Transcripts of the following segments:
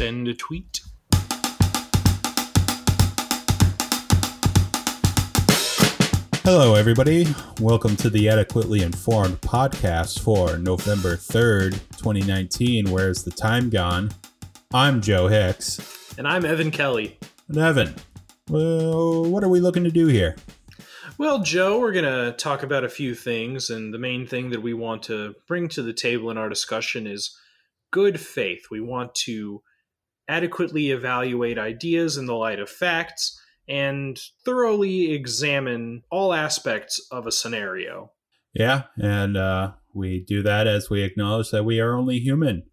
send a tweet. Hello, everybody. Welcome to the Adequately Informed podcast for November 3rd, 2019. Where's the time gone? I'm Joe Hicks. And I'm Evan Kelly. And Evan, well, what are we looking to do here? Well, Joe, we're going to talk about a few things, and the main thing that we want to bring to the table in our discussion is good faith. We want to adequately evaluate ideas in the light of facts and thoroughly examine all aspects of a scenario. Yeah, and uh, we do that as we acknowledge that we are only human.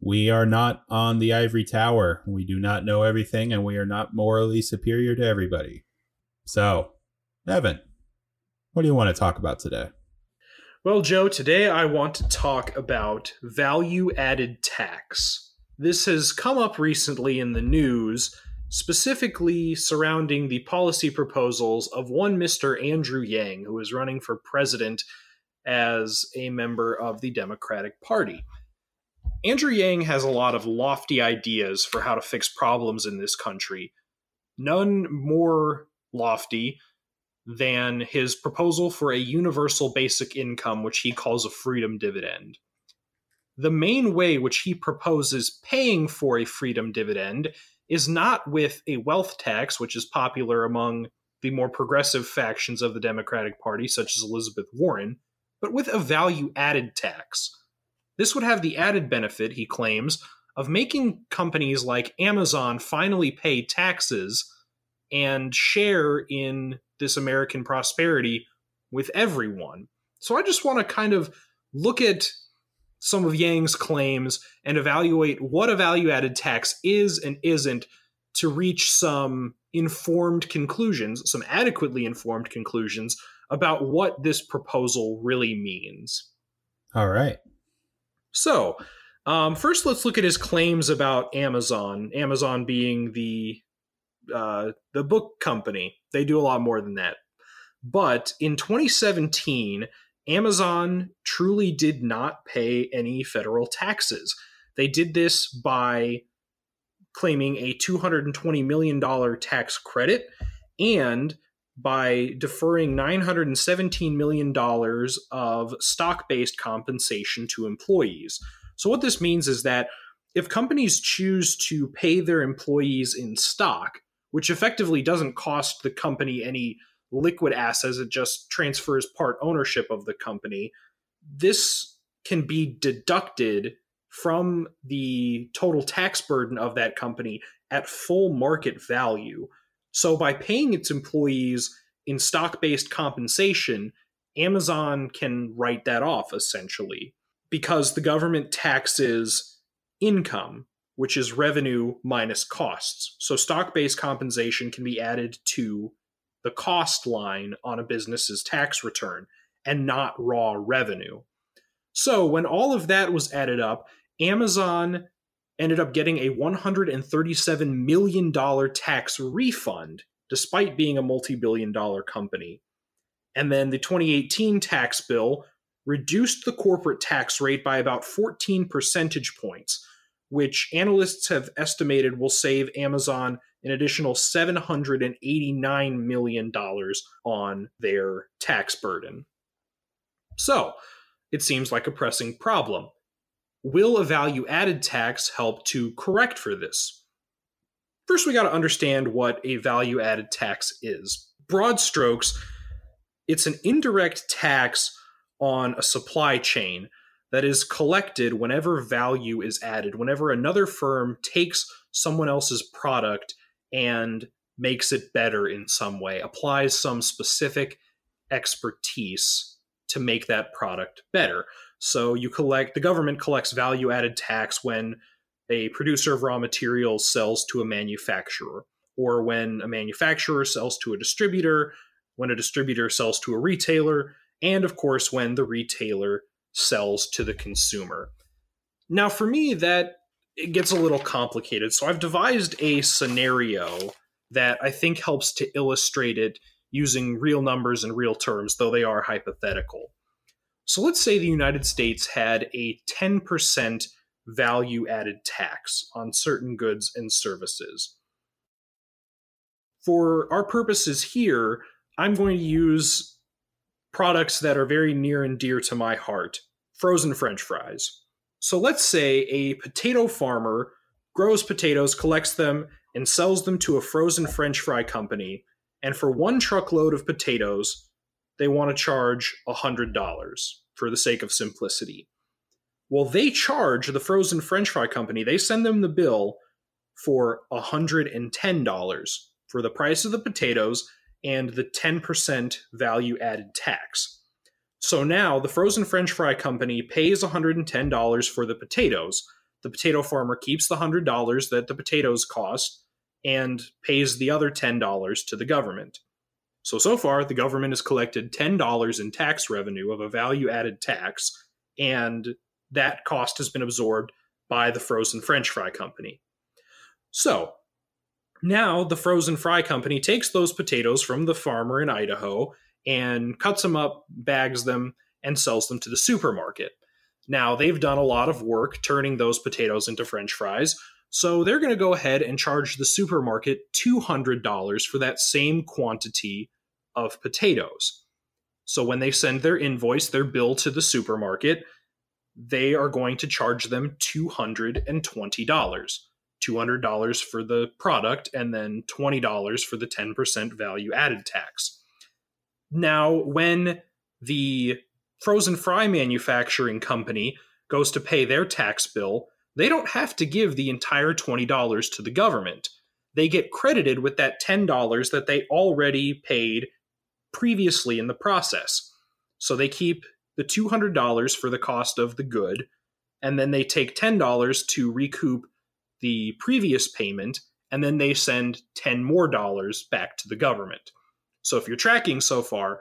We are not on the ivory tower. We do not know everything, and we are not morally superior to everybody. So, Evan, what do you want to talk about today? Well, Joe, today I want to talk about value added tax. This has come up recently in the news, specifically surrounding the policy proposals of one Mr. Andrew Yang, who is running for president as a member of the Democratic Party. Andrew Yang has a lot of lofty ideas for how to fix problems in this country. None more lofty than his proposal for a universal basic income, which he calls a freedom dividend. The main way which he proposes paying for a freedom dividend is not with a wealth tax, which is popular among the more progressive factions of the Democratic Party, such as Elizabeth Warren, but with a value added tax. This would have the added benefit, he claims, of making companies like Amazon finally pay taxes and share in this American prosperity with everyone. So I just want to kind of look at some of Yang's claims and evaluate what a value added tax is and isn't to reach some informed conclusions, some adequately informed conclusions about what this proposal really means. All right. So, um, first, let's look at his claims about Amazon. Amazon being the uh, the book company. They do a lot more than that. But in 2017, Amazon truly did not pay any federal taxes. They did this by claiming a $220 million tax credit and by deferring $917 million of stock based compensation to employees. So, what this means is that if companies choose to pay their employees in stock, which effectively doesn't cost the company any liquid assets, it just transfers part ownership of the company. This can be deducted from the total tax burden of that company at full market value. So by paying its employees in stock based compensation, Amazon can write that off essentially because the government taxes income which is revenue minus costs. So stock based compensation can be added to the cost line on a business's tax return and not raw revenue. So when all of that was added up, Amazon ended up getting a $137 million tax refund despite being a multi billion dollar company. And then the 2018 tax bill reduced the corporate tax rate by about 14 percentage points which analysts have estimated will save Amazon an additional $789 million on their tax burden. So, it seems like a pressing problem. Will a value added tax help to correct for this? First, we got to understand what a value added tax is. Broad strokes, it's an indirect tax on a supply chain that is collected whenever value is added, whenever another firm takes someone else's product and makes it better in some way, applies some specific expertise to make that product better. So you collect, the government collects value added tax when a producer of raw materials sells to a manufacturer, or when a manufacturer sells to a distributor, when a distributor sells to a retailer, and of course, when the retailer sells to the consumer. Now, for me, that it gets a little complicated. So I've devised a scenario that I think helps to illustrate it using real numbers and real terms, though they are hypothetical. So let's say the United States had a 10% value added tax on certain goods and services. For our purposes here, I'm going to use products that are very near and dear to my heart frozen french fries. So let's say a potato farmer grows potatoes, collects them, and sells them to a frozen french fry company. And for one truckload of potatoes, they want to charge $100 for the sake of simplicity. Well, they charge the frozen french fry company, they send them the bill for $110 for the price of the potatoes and the 10% value added tax. So now the frozen french fry company pays $110 for the potatoes. The potato farmer keeps the $100 that the potatoes cost and pays the other $10 to the government. So, so far, the government has collected $10 in tax revenue of a value added tax, and that cost has been absorbed by the frozen french fry company. So, now the frozen fry company takes those potatoes from the farmer in Idaho and cuts them up, bags them, and sells them to the supermarket. Now, they've done a lot of work turning those potatoes into french fries, so they're going to go ahead and charge the supermarket $200 for that same quantity of potatoes. So when they send their invoice, their bill to the supermarket, they are going to charge them $220. $200 for the product and then $20 for the 10% value added tax. Now, when the frozen fry manufacturing company goes to pay their tax bill, they don't have to give the entire $20 to the government. They get credited with that $10 that they already paid previously in the process. So they keep the $200 for the cost of the good, and then they take $10 to recoup the previous payment, and then they send 10 more dollars back to the government. So if you're tracking so far,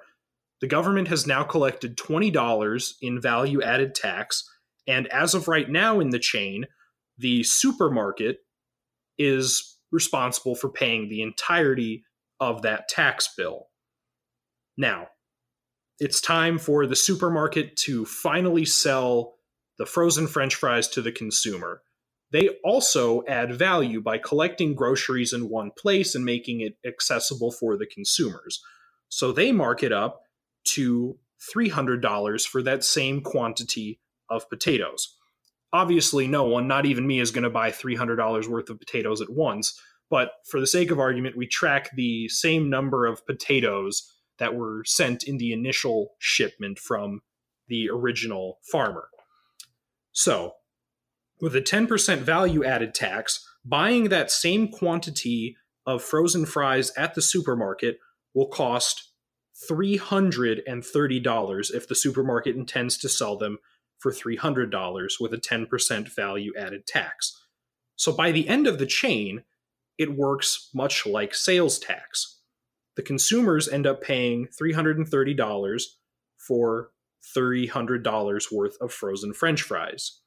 the government has now collected $20 in value added tax. And as of right now in the chain, the supermarket is responsible for paying the entirety of that tax bill. Now, it's time for the supermarket to finally sell the frozen french fries to the consumer. They also add value by collecting groceries in one place and making it accessible for the consumers. So they mark it up to $300 for that same quantity of potatoes. Obviously, no one, not even me, is going to buy $300 worth of potatoes at once. But for the sake of argument, we track the same number of potatoes that were sent in the initial shipment from the original farmer. So with a 10% value added tax, buying that same quantity of frozen fries at the supermarket will cost $330 if the supermarket intends to sell them for $300 with a 10% value added tax. So by the end of the chain, it works much like sales tax. The consumers end up paying $330 for $300 worth of frozen french fries.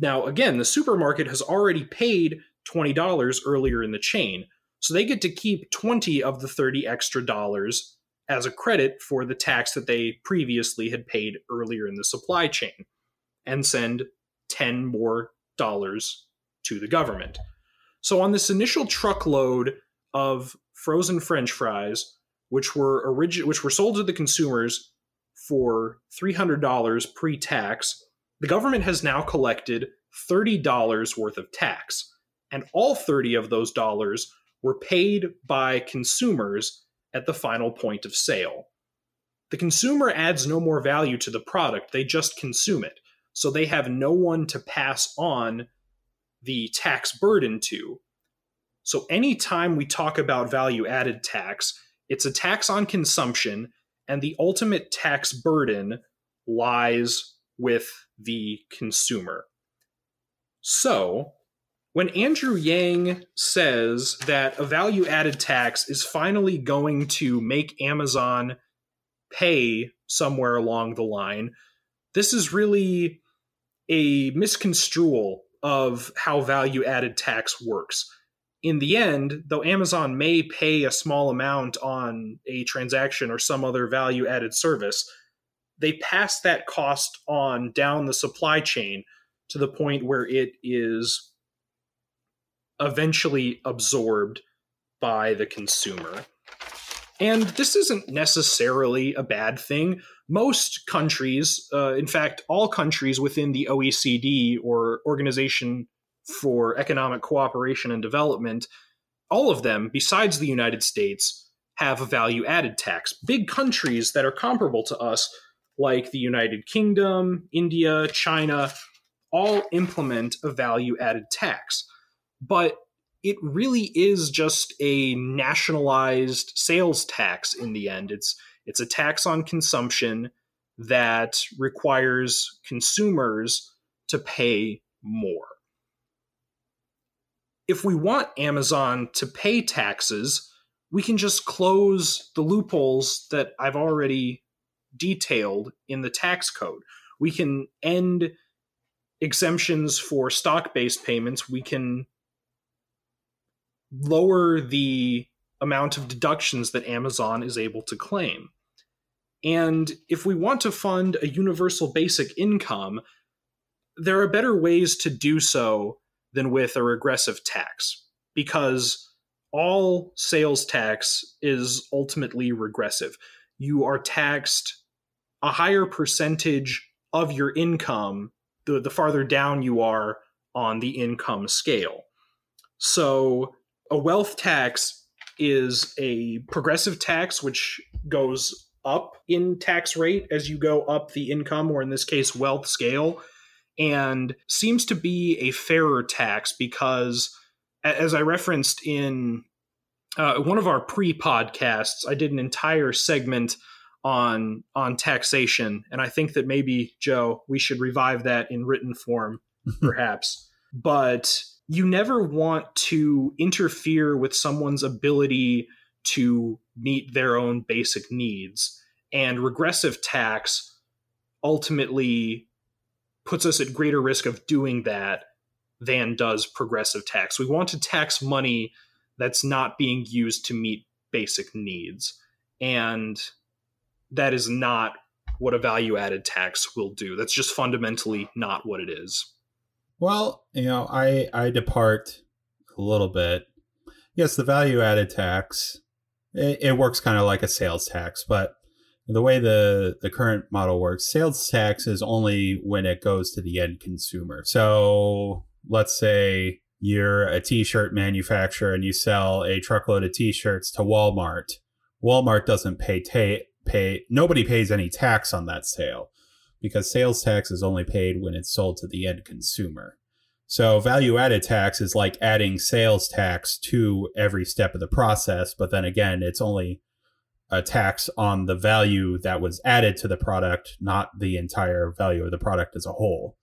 Now, again, the supermarket has already paid $20 earlier in the chain, so they get to keep 20 of the 30 extra dollars as a credit for the tax that they previously had paid earlier in the supply chain and send 10 more dollars to the government. So on this initial truckload of frozen french fries which were origin which were sold to the consumers for $300 pre-tax the government has now collected $30 worth of tax, and all 30 of those dollars were paid by consumers at the final point of sale. The consumer adds no more value to the product, they just consume it. So they have no one to pass on the tax burden to. So anytime we talk about value added tax, it's a tax on consumption, and the ultimate tax burden lies with the consumer. So, when Andrew Yang says that a value added tax is finally going to make Amazon pay somewhere along the line, this is really a misconstrual of how value added tax works. In the end, though Amazon may pay a small amount on a transaction or some other value added service, they pass that cost on down the supply chain to the point where it is eventually absorbed by the consumer. And this isn't necessarily a bad thing. Most countries, uh, in fact, all countries within the OECD or Organization for Economic Cooperation and Development, all of them, besides the United States, have a value added tax. Big countries that are comparable to us, like the United Kingdom, India, China, all implement a value added tax. But it really is just a nationalized sales tax in the end. It's it's a tax on consumption that requires consumers to pay more. If we want Amazon to pay taxes, we can just close the loopholes that I've already detailed in the tax code. We can end exemptions for stock based payments. We can lower the amount of deductions that Amazon is able to claim. And if we want to fund a universal basic income, there are better ways to do so than with a regressive tax because all sales tax is ultimately regressive. You are taxed a higher percentage of your income the, the farther down you are on the income scale. So a wealth tax is a progressive tax which goes up in tax rate as you go up the income or in this case wealth scale and seems to be a fairer tax because as i referenced in uh, one of our pre-podcasts i did an entire segment on on taxation and i think that maybe joe we should revive that in written form perhaps but you never want to interfere with someone's ability to meet their own basic needs. And regressive tax ultimately puts us at greater risk of doing that than does progressive tax. We want to tax money that's not being used to meet basic needs. And that is not what a value added tax will do. That's just fundamentally not what it is. Well, you know, I I depart a little bit. Yes, the value added tax it, it works kind of like a sales tax, but the way the the current model works, sales tax is only when it goes to the end consumer. So let's say you're a t-shirt manufacturer and you sell a truckload of t-shirts to Walmart. Walmart doesn't pay ta- pay nobody pays any tax on that sale because sales tax is only paid when it's sold to the end consumer. So value added tax is like adding sales tax to every step of the process, but then again, it's only a tax on the value that was added to the product, not the entire value of the product as a whole.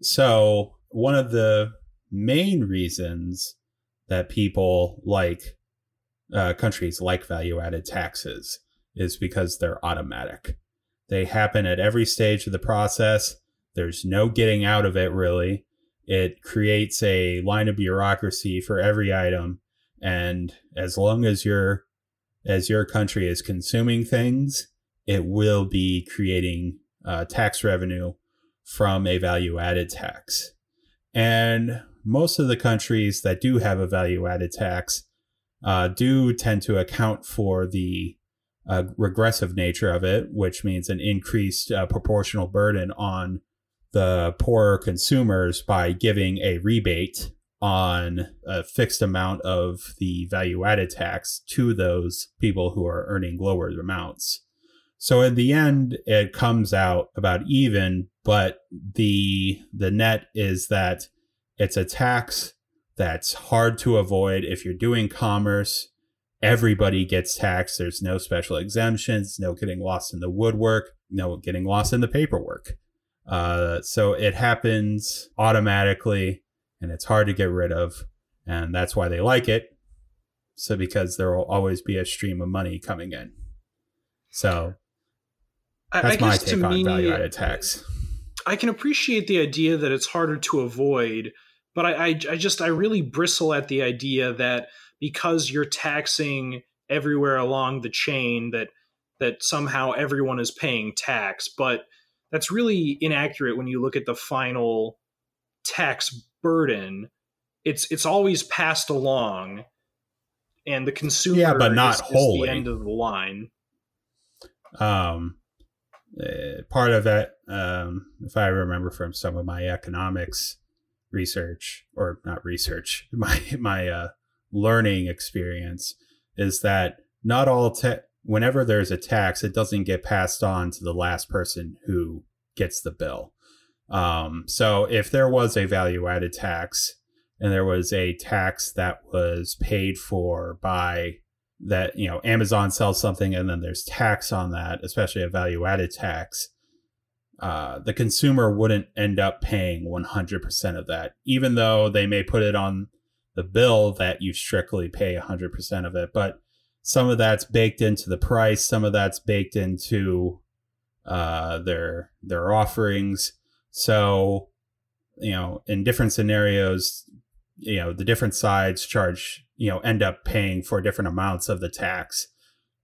So one of the main reasons that people like uh, countries like value added taxes is because they're automatic. They happen at every stage of the process. There's no getting out of it really. It creates a line of bureaucracy for every item. And as long as your as your country is consuming things, it will be creating uh, tax revenue from a value added tax. And most of the countries that do have a value added tax uh, do tend to account for the uh, regressive nature of it, which means an increased uh, proportional burden on the poorer consumers by giving a rebate on a fixed amount of the value added tax to those people who are earning lower amounts. So in the end, it comes out about even, but the the net is that it's a tax that's hard to avoid if you're doing commerce everybody gets taxed. There's no special exemptions, no getting lost in the woodwork, no getting lost in the paperwork. Uh, so it happens automatically and it's hard to get rid of. And that's why they like it. So, because there will always be a stream of money coming in. So, that's I, I my take on value added tax. I can appreciate the idea that it's harder to avoid, but I, I, I just, I really bristle at the idea that because you're taxing everywhere along the chain that that somehow everyone is paying tax but that's really inaccurate when you look at the final tax burden, it's it's always passed along, and the consumer Yeah, but not is, is wholly. the end of the line. um, uh, part of that, um, if I remember from some of my economics research, or not research, my my uh, learning experience, is that not all ta- whenever there's a tax, it doesn't get passed on to the last person who gets the bill. Um, so if there was a value added tax and there was a tax that was paid for by that you know Amazon sells something and then there's tax on that, especially a value added tax. Uh, the consumer wouldn't end up paying 100% of that, even though they may put it on the bill that you strictly pay 100% of it. But some of that's baked into the price, some of that's baked into uh, their their offerings. So, you know, in different scenarios, you know, the different sides charge, you know, end up paying for different amounts of the tax,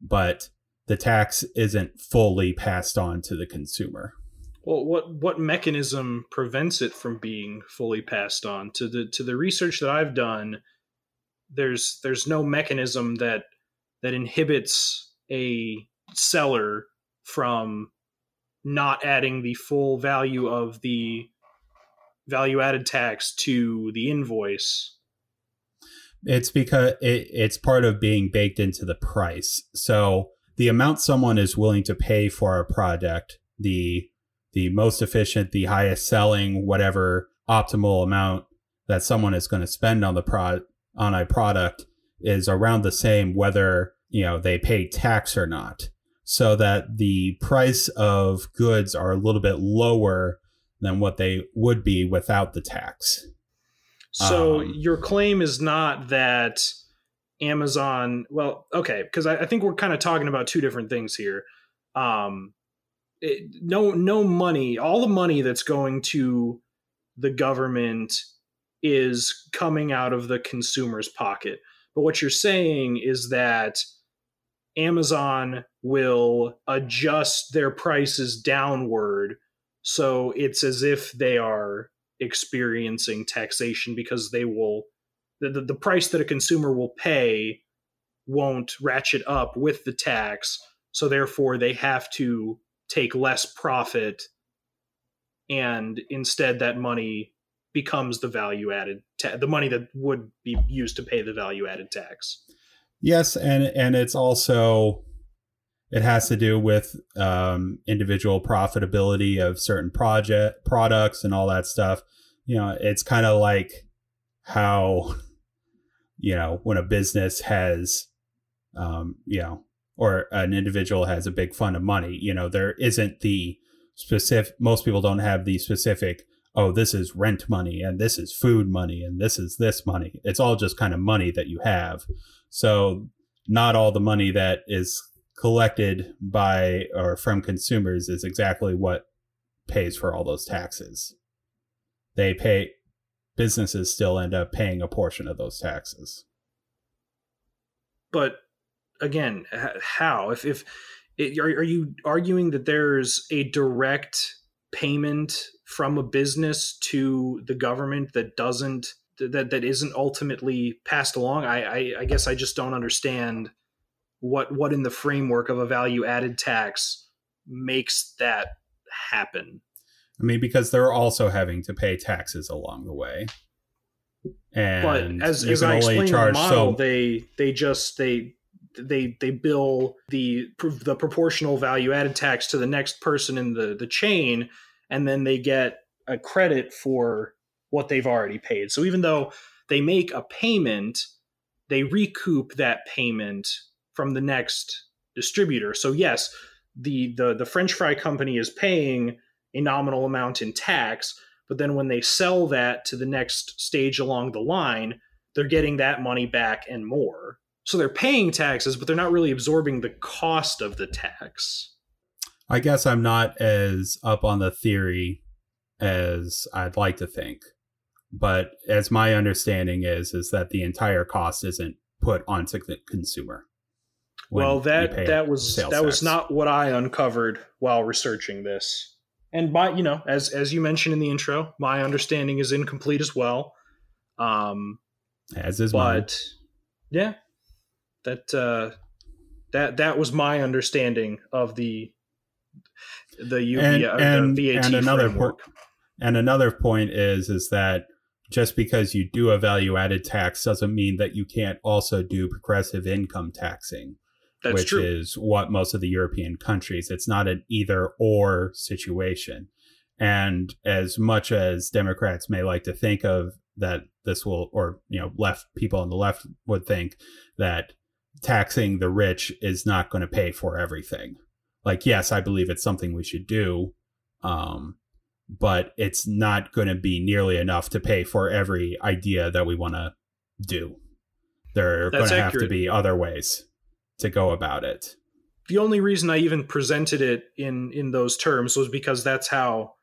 but the tax isn't fully passed on to the consumer. Well, what what mechanism prevents it from being fully passed on? To the to the research that I've done, there's there's no mechanism that that inhibits a seller from not adding the full value of the value added tax to the invoice. It's because it, it's part of being baked into the price. So the amount someone is willing to pay for a product, the the most efficient, the highest selling, whatever optimal amount that someone is going to spend on the pro on a product is around the same whether you know they pay tax or not. So that the price of goods are a little bit lower than what they would be without the tax. So Um, your claim is not that Amazon. Well, okay, because I, I think we're kind of talking about two different things here. Um, it, no, no money. All the money that's going to the government is coming out of the consumer's pocket. But what you're saying is that Amazon will adjust their prices downward so it's as if they are experiencing taxation because they will the, the, the price that a consumer will pay won't ratchet up with the tax so therefore they have to take less profit and instead that money becomes the value added ta- the money that would be used to pay the value added tax Yes, and and it's also it has to do with um, individual profitability of certain project products and all that stuff. You know, it's kind of like how you know when a business has, um, you know, or an individual has a big fund of money. You know, there isn't the specific. Most people don't have the specific. Oh, this is rent money, and this is food money, and this is this money. It's all just kind of money that you have. So not all the money that is collected by or from consumers is exactly what pays for all those taxes. They pay businesses still end up paying a portion of those taxes. but again how? If if it, are, are you arguing that there's a direct payment from a business to the government that doesn't that that isn't ultimately passed along? I, I i guess i just don't understand what what in the framework of a value added tax makes that happen. I mean, because they're also having to pay taxes along the way. And but as, as I explained in the model, so they they just they they they bill the the proportional value added tax to the next person in the the chain, and then they get a credit for what they've already paid. So even though they make a payment, they recoup that payment from the next distributor. So yes, the the the French fry company is paying a nominal amount in tax, but then when they sell that to the next stage along the line, they're getting that money back and more. So they're paying taxes, but they're not really absorbing the cost of the tax. I guess I'm not as up on the theory as I'd like to think. But as my understanding is, is that the entire cost isn't put onto the consumer. well, that that was that was not what I uncovered while researching this. and my you know as as you mentioned in the intro, my understanding is incomplete as well. Um, as is mine. yeah, that uh, that that was my understanding of the the U- and, uh, and, the VAT and another framework. po- and another point is is that just because you do a value added tax doesn't mean that you can't also do progressive income taxing That's which true. is what most of the European countries. It's not an either or situation. And as much as Democrats may like to think of that this will, or you know, left people on the left would think that taxing the rich is not going to pay for everything. Like, yes, I believe it's something we should do, um, but it's not going to be nearly enough to pay for every idea that we want to do. There are going to have to be other ways to go about it. the only reason I even presented it in in those terms was because that's how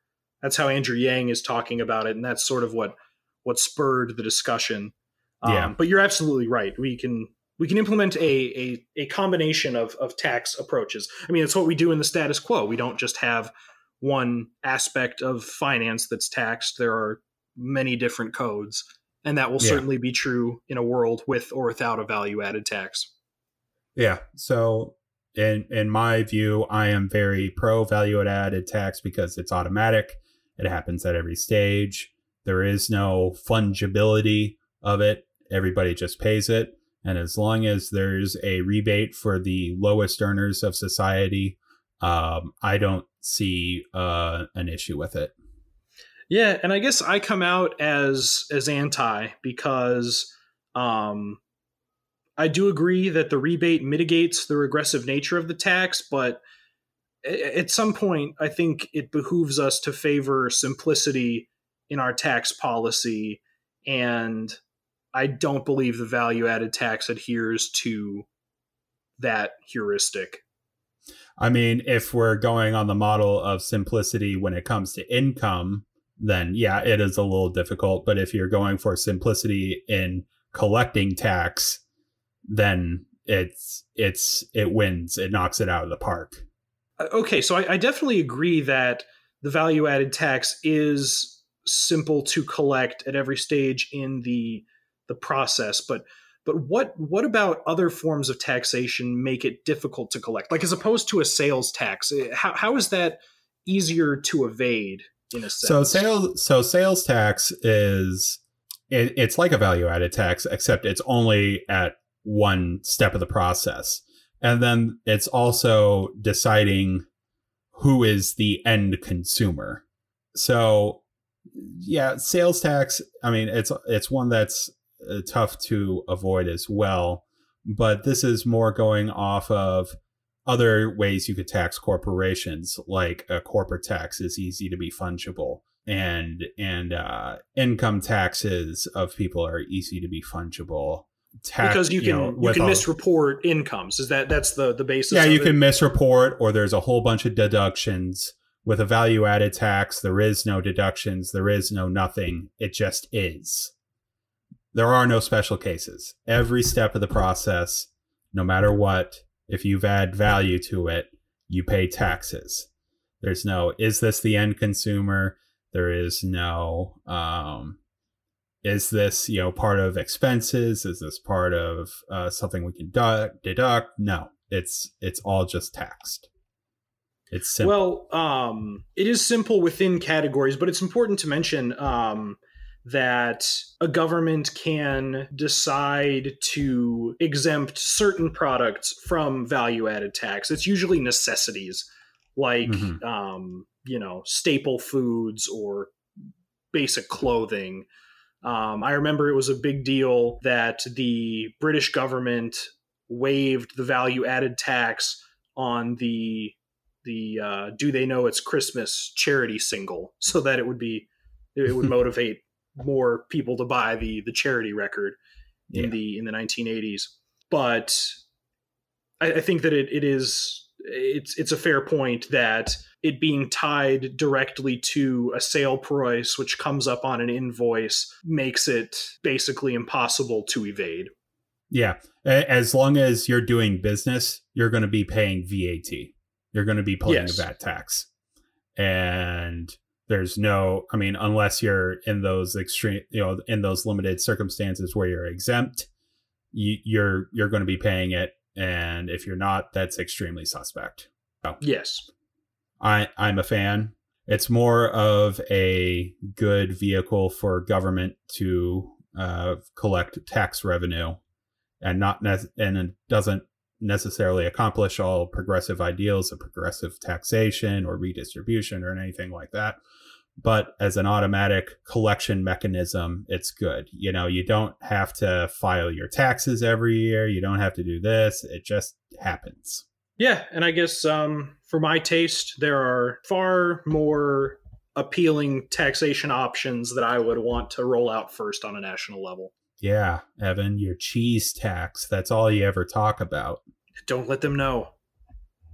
that's how Andrew Yang is talking about it, and that's sort of what what spurred the discussion. Um, Yeah. but you're absolutely right. We can we can implement a, a a combination of of tax approaches. I mean, it's what we do in the status quo. We don't just have one aspect of finance that's taxed. There are many different codes, and that will Yeah. certainly be true in a world with or without a value added tax. Yeah. So in in my view, I am very pro value added tax because it's automatic. It happens at every stage. There is no fungibility of it. Everybody just pays it. And as long as there's a rebate for the lowest earners of society, um, I don't see uh, an issue with it. Yeah, and I guess I come out as as anti because um, I do agree that the rebate mitigates the regressive nature of the tax, but at some point, I think it behooves us to favor simplicity in our tax policy, and I don't believe the value added tax adheres to that heuristic. I mean, if we're going on the model of simplicity when it comes to income, then yeah, it is a little difficult. But if you're going for simplicity in collecting tax, then it's it's it wins. It knocks it out of the park. Uh, okay, so I, I definitely agree that the value added tax is simple to collect at every stage in the the process, but but what what about other forms of taxation make it difficult to collect? Like as opposed to a sales tax, eh, how, how is that easier to evade in a sense? So sales so sales tax is it, it's like a value added tax, except it's only at one step of the process. And then it's also deciding who is the end consumer. So yeah, sales tax, I mean it's it's one that's uh, tough to avoid as well, but this is more going off of other ways you could tax corporations like a corporate tax is easy to be fungible and and uh, income taxes of people are easy to be fungible Tax- because you can know, you, can all- misreport incomes. Is that that's the the basis? yeah you it? can misreport or there's a whole bunch of deductions with a value added tax there is no deductions there is no nothing it just is there are no special cases. Every step of the process no matter what if you've add value to it you pay taxes. There's no is this the end consumer? There is no um is this you know part of expenses? Is this part of uh, something we can du- deduct? No it's it's all just taxed. It's simple. Well, um, it is simple within categories, but it's important to mention um, that a government can decide to exempt certain products from value added tax. It's usually necessities like, Mhm. um, you know, staple foods or basic clothing. Um, I remember it was a big deal that the British government waived the value added tax on the the uh, "Do They Know It's Christmas" charity single, so that it would be it would motivate more people to buy the the charity record in Yeah. the in the 1980s. But I, I think that it, it is it's it's a fair point that it being tied directly to a sale price, which comes up on an invoice, makes it basically impossible to evade. yeah as long as you're doing business you're going to be paying vat you're going to be paying Yes. a vat tax and there's no i mean unless you're in those extreme you know in those limited circumstances where you're exempt you, you're you're going to be paying it. And if you're not that's extremely suspect. So, Yes. i i'm a fan. It's more of a good vehicle for government to uh, collect tax revenue and not ne- and it doesn't necessarily accomplish all progressive ideals of progressive taxation or redistribution or anything like that but as an automatic collection mechanism it's good you know you don't have to file your taxes every year you don't have to do this it just happens Yeah, and I guess um, for my taste, there are far more appealing taxation options that I would want to roll out first on a national level. yeah evan your cheese tax that's all you ever talk about Don't let them know.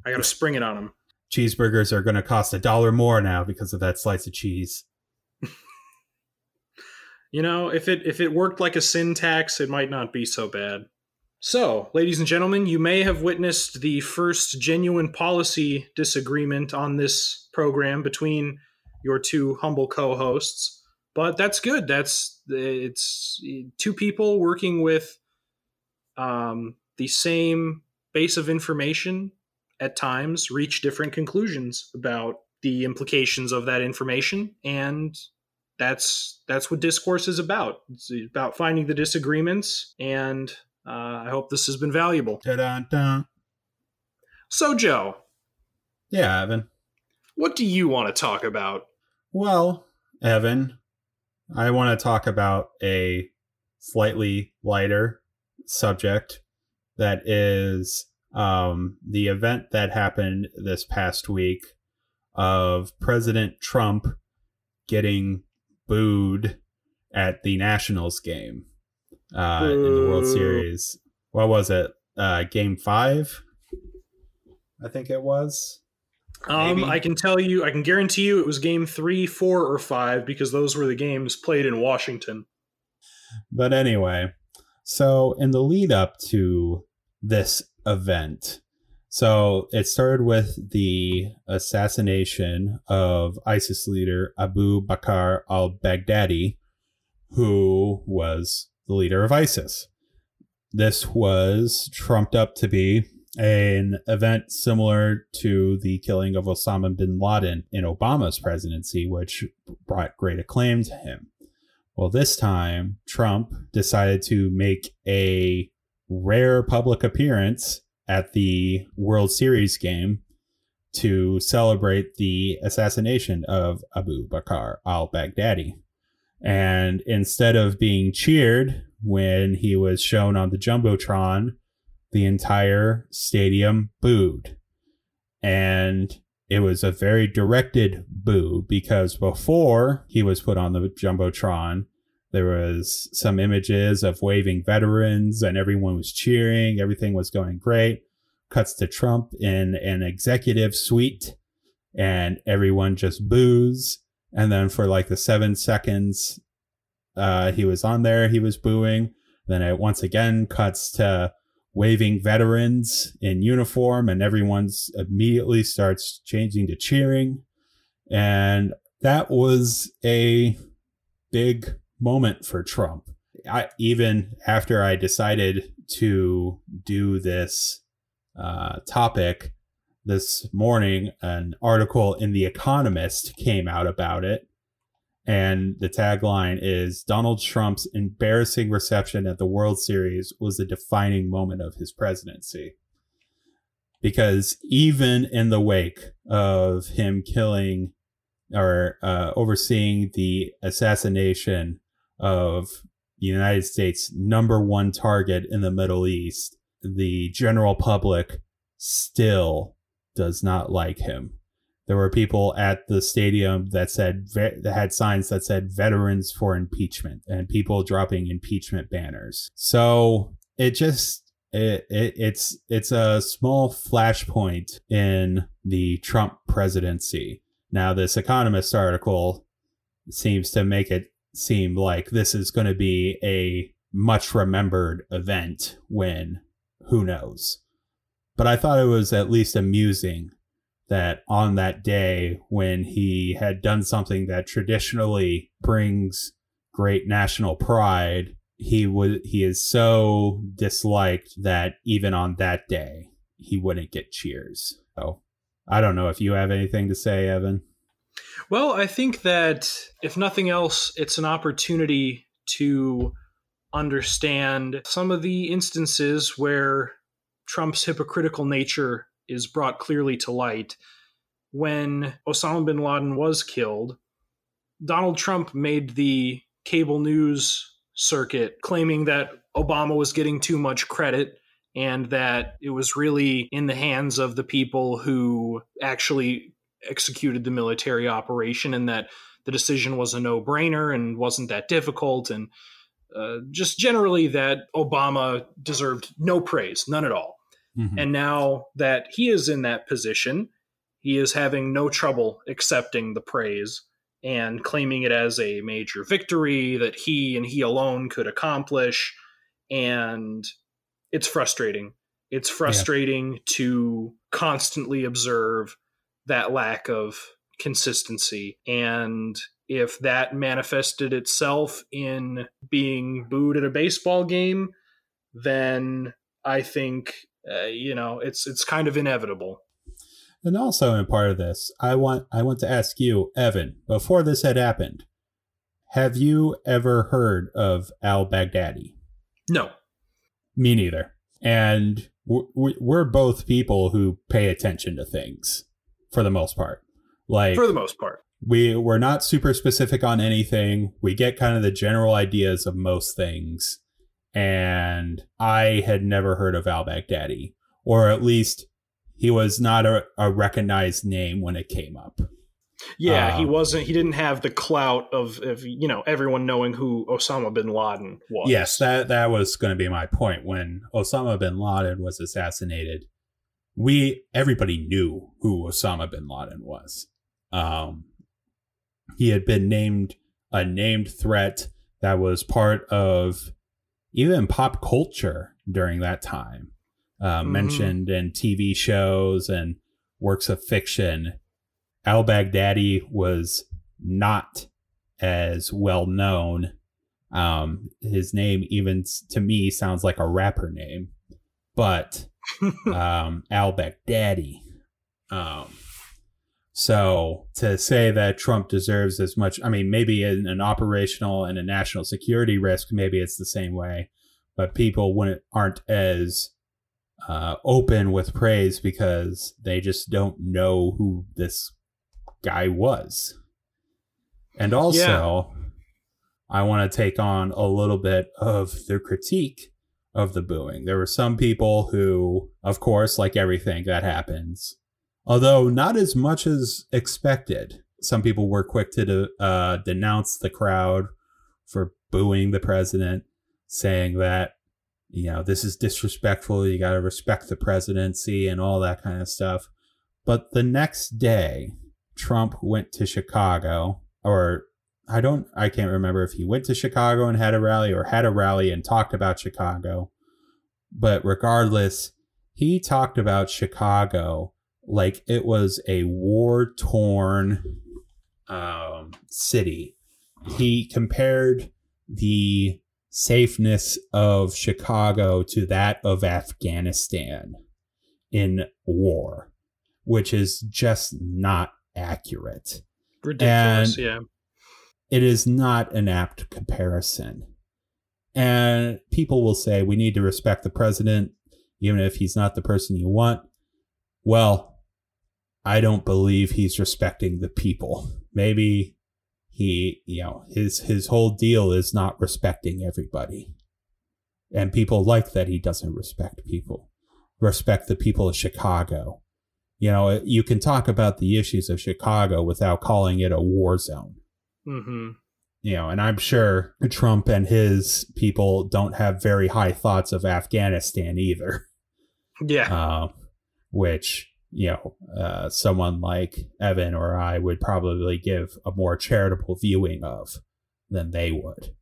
I got to spring it on them. Cheeseburgers are going to cost a dollar more now because of that slice of cheese You know, if it if it worked like a sin tax, it might not be so bad. So, ladies and gentlemen, you may have witnessed the first genuine policy disagreement on this program between your two humble co-hosts, but that's good. That's it's two people working with um, the same base of information at times reach different conclusions about the implications of that information and that's that's what discourse is about. It's about finding the disagreements, and uh, I hope this has been valuable. Da-da-da. So, Joe, yeah evan what do you want to talk about? Well, Evan, I want to talk about a slightly lighter subject that is um, the event that happened this past week of President Trump getting booed at the Nationals game uh, in the World Series. What was it? Uh, game five? I think it was. Um, I can tell you, I can guarantee you, it was Game Three, Four, or Five because those were the games played in Washington. But anyway, so in the lead up to this event, so it started with the assassination of ISIS leader Abu Bakr al Baghdadi, who was the leader of ISIS. This was trumped up to be an event similar to the killing of Osama bin Laden in Obama's presidency, which brought great acclaim to him. Well, this time, Trump decided to make a rare public appearance at the World Series game to celebrate the assassination of Abu Bakr al Baghdadi. And instead of being cheered when he was shown on the Jumbotron, the entire stadium booed. And it was a very directed boo because before he was put on the Jumbotron, there was some images of waving veterans and everyone was cheering. Everything was going great. Cuts to Trump in an executive suite and everyone just boos. And then for like the seven seconds uh, he was on there, he was booing. Then it once again cuts to waving veterans in uniform and everyone's immediately starts changing to cheering. And that was a big moment for Trump. I, even after I decided to do this uh, topic this morning, an article in The Economist came out about it. And the tagline is Donald Trump's embarrassing reception at the World Series was a defining moment of his presidency. Because even in the wake of him killing or uh, overseeing the assassination of the United States' number one target in the Middle East, the general public still does not like him. There were people at the stadium that said that had signs that said "Veterans for Impeachment" and people dropping impeachment banners. So it just it, it it's it's a small flashpoint in the Trump presidency. Now, this Economist article seems to make it seem like this is going to be a much remembered event when who knows. But I thought it was at least amusing that on that day when he had done something that traditionally brings great national pride, he was he is so disliked that even on that day he wouldn't get cheers. So I don't know if you have anything to say, Evan. Well, I think that if nothing else, it's an opportunity to understand some of the instances where Trump's hypocritical nature is brought clearly to light. When Osama bin Laden was killed, Donald Trump made the cable news circuit claiming that Obama was getting too much credit and that it was really in the hands of the people who actually executed the military operation and that the decision was a no-brainer and wasn't that difficult and uh, just generally that Obama deserved no praise, none at all. Mm-hmm. And now that he is in that position, he is having no trouble accepting the praise and claiming it as a major victory that he and he alone could accomplish. And it's frustrating. It's frustrating yeah. to constantly observe that lack of consistency. And if that manifested itself in being booed at a baseball game, then I think uh, you know it's it's kind of inevitable. And also in part of this, I want I want to ask you, Evan, before this had happened, have you ever heard of Al Baghdadi? No. Me neither. And we're both people who pay attention to things for the most part. Like for the most part. We we're not super specific on anything. We get kind of the general ideas of most things. And I had never heard of Al Baghdadi, or at least he was not a, a recognized name when it came up. Yeah, um, he wasn't. He didn't have the clout of, of you know everyone knowing who Osama bin Laden was. Yes, that that was going to be my point. When Osama bin Laden was assassinated, we everybody knew who Osama bin Laden was. Um, he had been named a named threat that was part of even pop culture during that time. Uh, mm-hmm. Mentioned in TV shows and works of fiction Al Baghdadi was not as well known. Um, his name, even to me, sounds like a rapper name, but um, Al Baghdadi. Um, so to say that Trump deserves as much, I mean, maybe in an operational and a national security risk, maybe it's the same way, but people wouldn't aren't as uh, open with praise because they just don't know who this guy was. And also, yeah. I want to take on a little bit of the critique of the booing. There were some people who, of course, like everything that happens, although not as much as expected. Some people were quick to de- uh, denounce the crowd for booing the president, saying that, you know, this is disrespectful. You got to respect the presidency and all that kind of stuff. But the next day, Trump went to Chicago, or I don't, I can't remember if he went to Chicago and had a rally or had a rally and talked about Chicago. But regardless, he talked about Chicago like it was a war torn um, city. He compared the safeness of Chicago to that of Afghanistan in war, which is just not accurate. Ridiculous, and yeah. It is not an apt comparison. And people will say we need to respect the president, even if he's not the person you want. Well, I don't believe he's respecting the people. Maybe he, you know, his his whole deal is not respecting everybody. And people like that he doesn't respect people. Respect the people of Chicago you know, you can talk about the issues of Chicago without calling it a war zone. Mm-hmm. You know, and I'm sure Trump and his people don't have very high thoughts of Afghanistan either. Yeah. Uh, which, you know, uh, someone like Evan or I would probably give a more charitable viewing of than they would.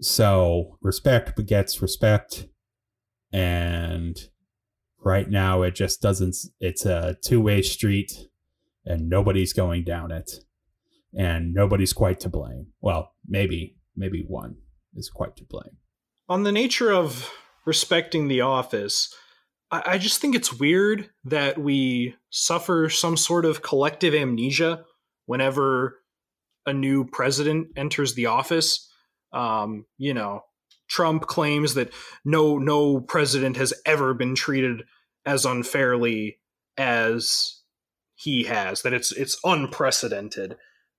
So respect begets respect. And right now it just doesn't it's a two-way street and nobody's going down it, and nobody's quite to blame. Well, maybe maybe one is quite to blame. On the nature of respecting the office, I, I just think it's weird that we suffer some sort of collective amnesia whenever a new president enters the office. Um, you know, Trump claims that no no president has ever been treated as unfairly as he has, that it's it's unprecedented.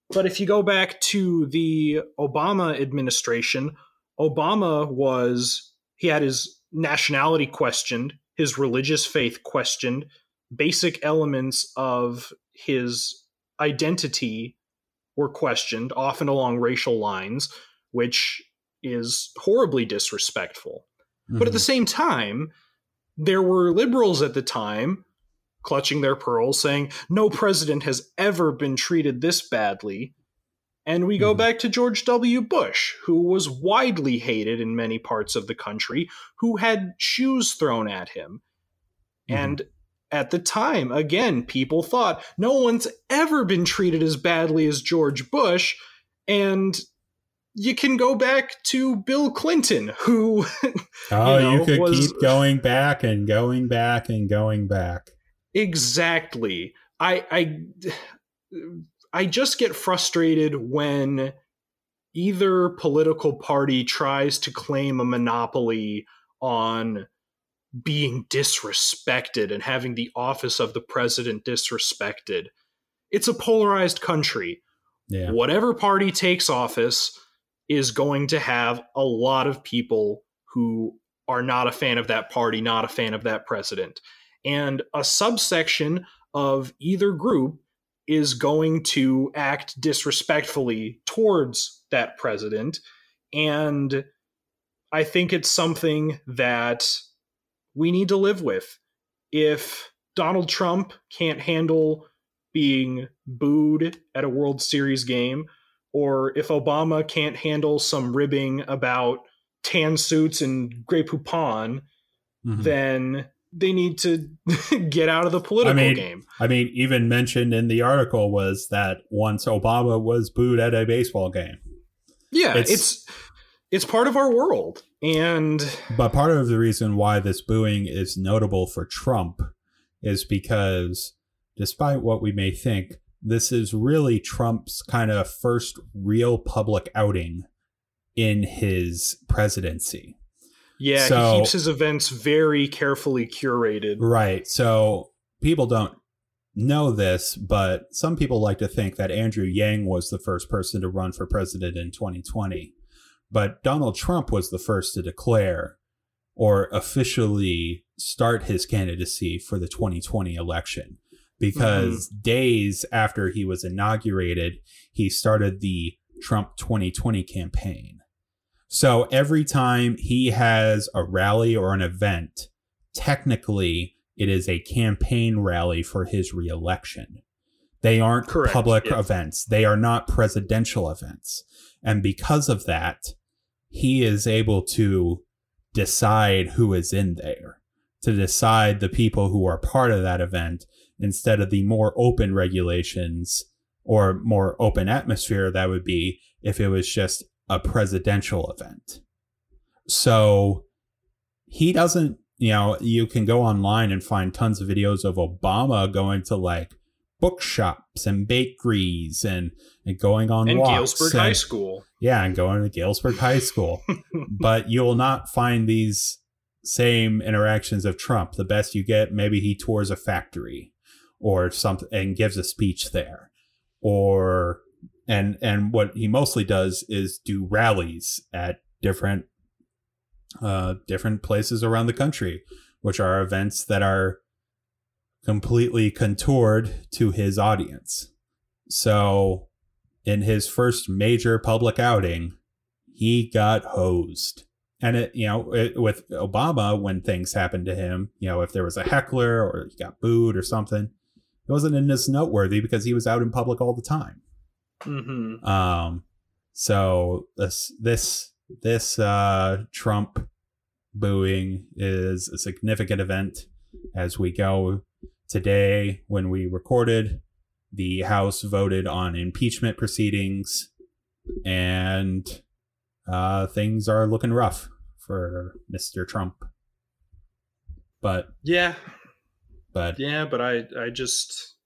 But if you go back to the Obama administration, Obama was he had his nationality questioned, his religious faith questioned, basic elements of his identity were questioned, often along racial lines, which is horribly disrespectful. Mm-hmm. But at the mm-hmm. same time, there were liberals at the time clutching their pearls saying, no president has ever been treated this badly. And we go mm-hmm. back to George W. Bush, who was widely hated in many parts of the country, who had shoes thrown at him. Mm-hmm. And at the time, again, people thought no one's ever been treated as badly as George Bush. And you can go back to Bill Clinton, who oh, you, know, you could was, keep going back and going back and going back. Exactly. I I I just get frustrated when either political party tries to claim a monopoly on being disrespected and having the office of the president disrespected. It's a polarized country. Yeah. Whatever party takes office, is going to have a lot of people who are not a fan of that party, not a fan of that president. And a subsection of either group is going to act disrespectfully towards that president. And I think it's something that we need to live with. If Donald Trump can't handle being booed at a World Series game, or if Obama can't handle some ribbing about tan suits and Grey Poupon, mm-hmm. then they need to get out of the political I mean, game. I mean, even mentioned in the article was that once Obama was booed at a baseball game. Yeah, it's it's, it's part of our world. And but part of the reason why this booing is notable for Trump is because despite what we may think, this is really Trump's kind of first real public outing in his presidency. Yeah, so, he keeps his events very carefully curated. Right. So people don't know this, but some people like to think that Andrew Yang was the first person to run for president in 2020. But Donald Trump was the first to declare or officially start his candidacy for the 2020 election because mm-hmm. days after he was inaugurated, he started the Trump 2020 campaign. So every time he has a rally or an event, technically it is a campaign rally for his reelection. They aren't Correct. public yes. events. They are not presidential events. And because of that, he is able to decide who is in there, to decide the people who are part of that event instead of the more open regulations or more open atmosphere that would be if it was just a presidential event. So he doesn't, you know, you can go online and find tons of videos of Obama going to like bookshops and bakeries and, and going on and walks. Galesburg and, High School. Yeah, and going to Galesburg High School. but you will not find these same interactions of Trump. The best you get, maybe he tours a factory or something and gives a speech there or and and what he mostly does is do rallies at different uh different places around the country which are events that are completely contoured to his audience so in his first major public outing he got hosed and it you know it, with obama when things happened to him you know if there was a heckler or he got booed or something it wasn't in this noteworthy because he was out in public all the time. Mm-hmm. Um, so this this this uh, Trump booing is a significant event as we go today when we recorded the House voted on impeachment proceedings, and uh, things are looking rough for Mr. Trump. But yeah, but yeah, but I I just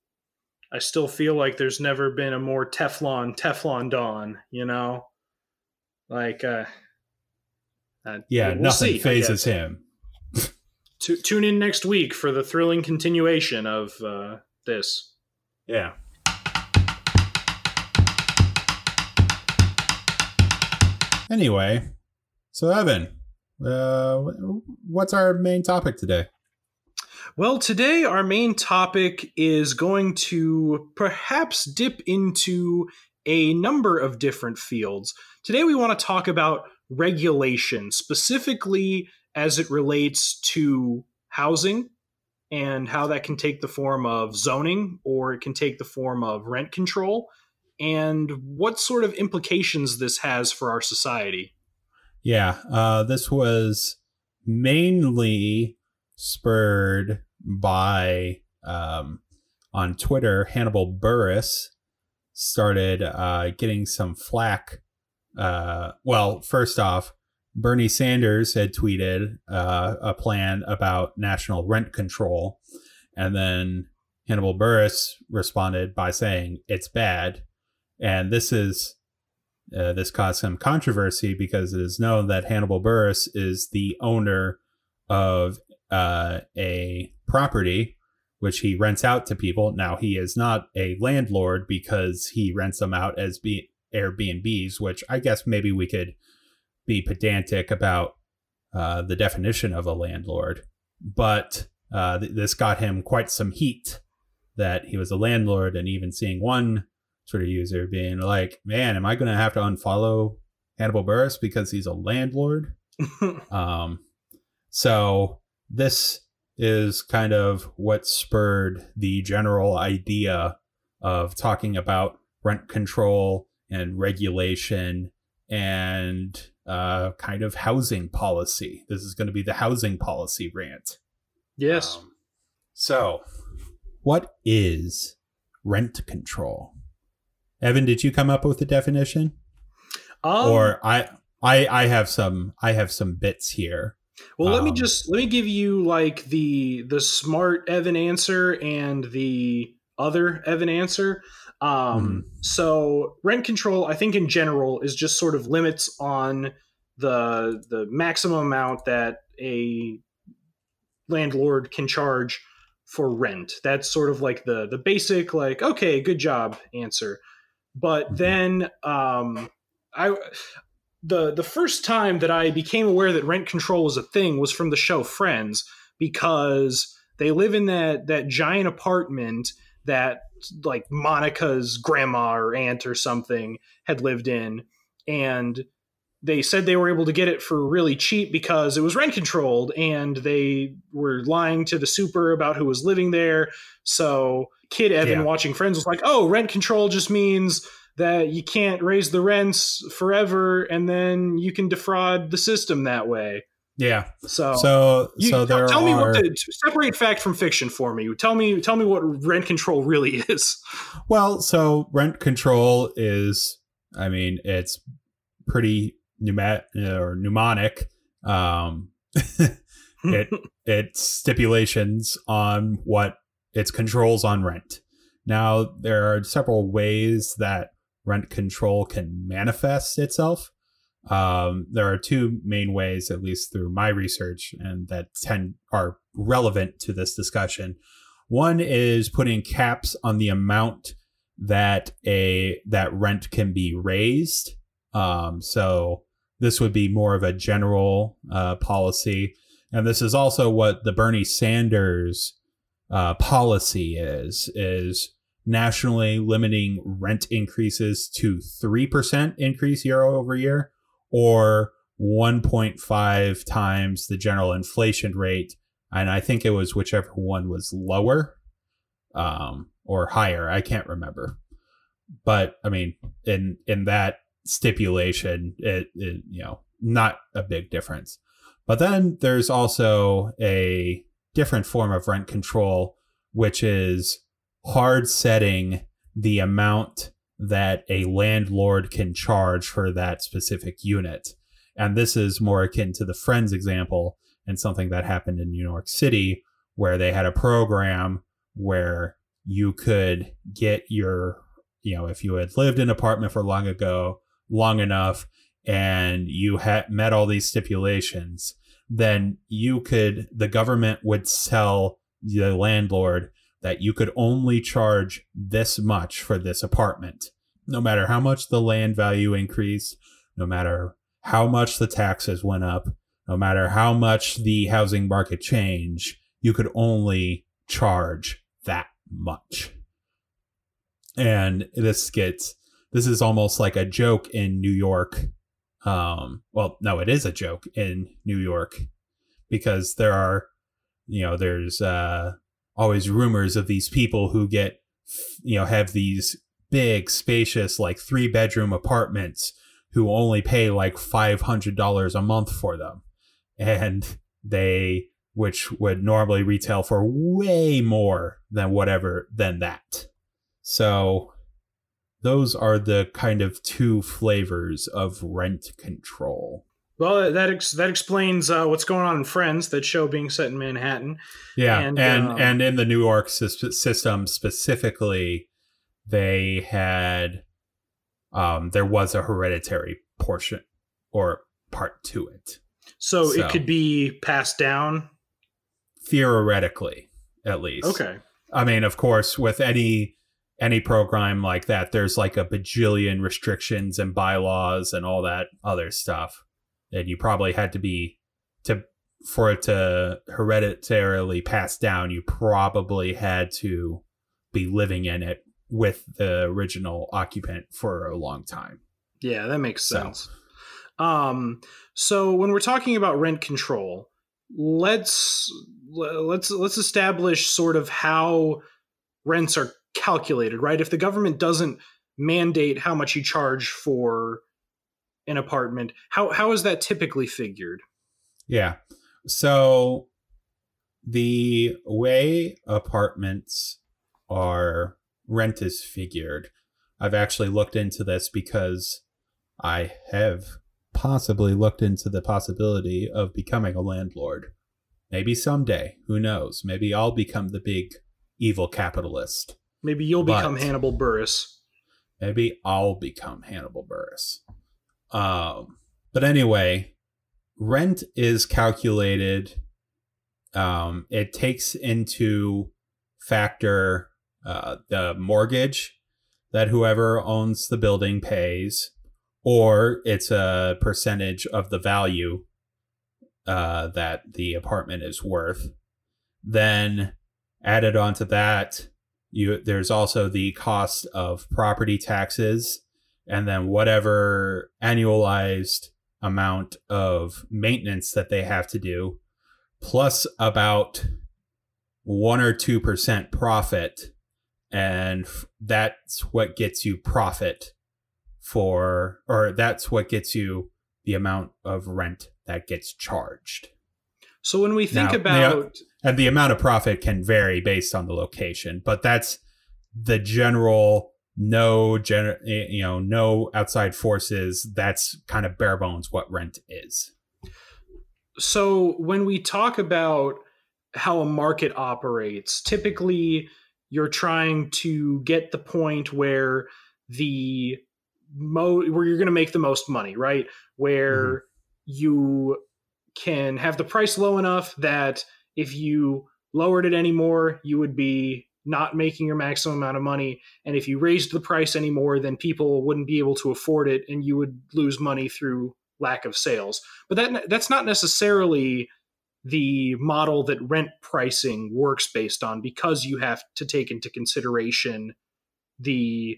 I still feel like there's never been a more Teflon Teflon Don, you know, like uh, uh yeah, we'll nothing see, phases him. T- tune in next week for the thrilling continuation of uh, this. Yeah. Anyway, so Evan, uh, what's our main topic today? Well, today our main topic is going to perhaps dip into a number of different fields. Today we want to talk about regulation, specifically as it relates to housing and how that can take the form of zoning or it can take the form of rent control and what sort of implications this has for our society. Yeah, uh, this was mainly spurred by um, on Twitter, Hannibal Buress started uh, getting some flack. Uh, well, first off, Bernie Sanders had tweeted uh, a plan about national rent control, and then Hannibal Buress responded by saying it's bad, and this is uh, this caused some controversy because it is known that Hannibal Buress is the owner of uh, a property which he rents out to people. Now he is not a landlord because he rents them out as be- Airbnbs, which I guess maybe we could be pedantic about uh, the definition of a landlord, but uh, th- this got him quite some heat that he was a landlord, and even seeing one sort of user being like, "Man, am I going to have to unfollow Hannibal Buress because he's a landlord?" um, so this is kind of what spurred the general idea of talking about rent control and regulation and uh, kind of housing policy. This is going to be the housing policy rant. Yes. Um, so, what is rent control? Evan, did you come up with the definition? Um, or I, I, I have some, I have some bits here. Well, um, let me um, just let me give you like the the smart Evan answer and the other Evan answer. Um, mm-hmm. So rent control, I think in general, is just sort of limits on the the maximum amount that a landlord can charge for rent. That's sort of like the the basic like okay, good job answer. But mm-hmm. then um, I the the first time that I became aware that rent control was a thing was from the show Friends because they live in that that giant apartment that like Monica's grandma or aunt or something had lived in and they said they were able to get it for really cheap because it was rent controlled and they were lying to the super about who was living there so kid evan yeah. watching friends was like oh rent control just means that you can't raise the rents forever and then you can defraud the system that way yeah. So so you, so there tell are... me what the separate fact from fiction for me. Tell me tell me what rent control really is. Well, so rent control is I mean, it's pretty pneumatic or mnemonic. Um it it stipulations on what its controls on rent. Now there are several ways that rent control can manifest itself. Um, there are two main ways, at least through my research, and that tend are relevant to this discussion. One is putting caps on the amount that a that rent can be raised. Um, so this would be more of a general uh, policy, and this is also what the Bernie Sanders uh, policy is: is nationally limiting rent increases to three percent increase year over year or 1.5 times the general inflation rate. And I think it was whichever one was lower um, or higher. I can't remember. But I mean, in in that stipulation, it, it you know not a big difference. But then there's also a different form of rent control, which is hard setting the amount that a landlord can charge for that specific unit. And this is more akin to the Friends example and something that happened in New York City, where they had a program where you could get your, you know, if you had lived in an apartment for long ago, long enough, and you had met all these stipulations, then you could, the government would sell the landlord that you could only charge this much for this apartment. No matter how much the land value increased, no matter how much the taxes went up, no matter how much the housing market changed, you could only charge that much. And this gets this is almost like a joke in New York. Um, well, no, it is a joke in New York because there are, you know, there's uh, always rumors of these people who get, you know, have these big, spacious, like three bedroom apartments who only pay like $500 a month for them. And they, which would normally retail for way more than whatever than that. So those are the kind of two flavors of rent control. Well, that ex- that explains uh, what's going on in Friends. That show being set in Manhattan. Yeah, and and, um, and in the New York system specifically, they had um, there was a hereditary portion or part to it. So, so it could be passed down. Theoretically, at least. Okay. I mean, of course, with any any program like that, there's like a bajillion restrictions and bylaws and all that other stuff and you probably had to be to for it to hereditarily pass down you probably had to be living in it with the original occupant for a long time. Yeah that makes sense. So. um so when we're talking about rent control let's let's let's establish sort of how rents are calculated right? If the government doesn't mandate how much you charge for an apartment. How how is that typically figured? Yeah. So the way apartments are rent is figured, I've actually looked into this because I have possibly looked into the possibility of becoming a landlord. Maybe someday, who knows? Maybe I'll become the big evil capitalist. Maybe you'll but become Hannibal Buress. Maybe I'll become Hannibal Buress. Um, but anyway, rent is calculated. Um, it takes into factor uh, the mortgage that whoever owns the building pays, or it's a percentage of the value uh, that the apartment is worth. Then added onto that, you there's also the cost of property taxes and then whatever annualized amount of maintenance that they have to do, plus about one or two percent profit. And that's what gets you profit for, or that's what gets you the amount of rent that gets charged. So when we think now, about. And the amount of profit can vary based on the location, but that's the general no gener- eh, you know no outside forces that's kind of bare bones what rent is so when we talk about how a market operates typically you're trying to get the point where the mo where you're going to make the most money right where mm-hmm. you can have the price low enough that if you lowered it anymore you would be not making your maximum amount of money. And if you raised the price anymore, then people wouldn't be able to afford it and you would lose money through lack of sales. But that that's not necessarily the model that rent pricing works based on because you have to take into consideration the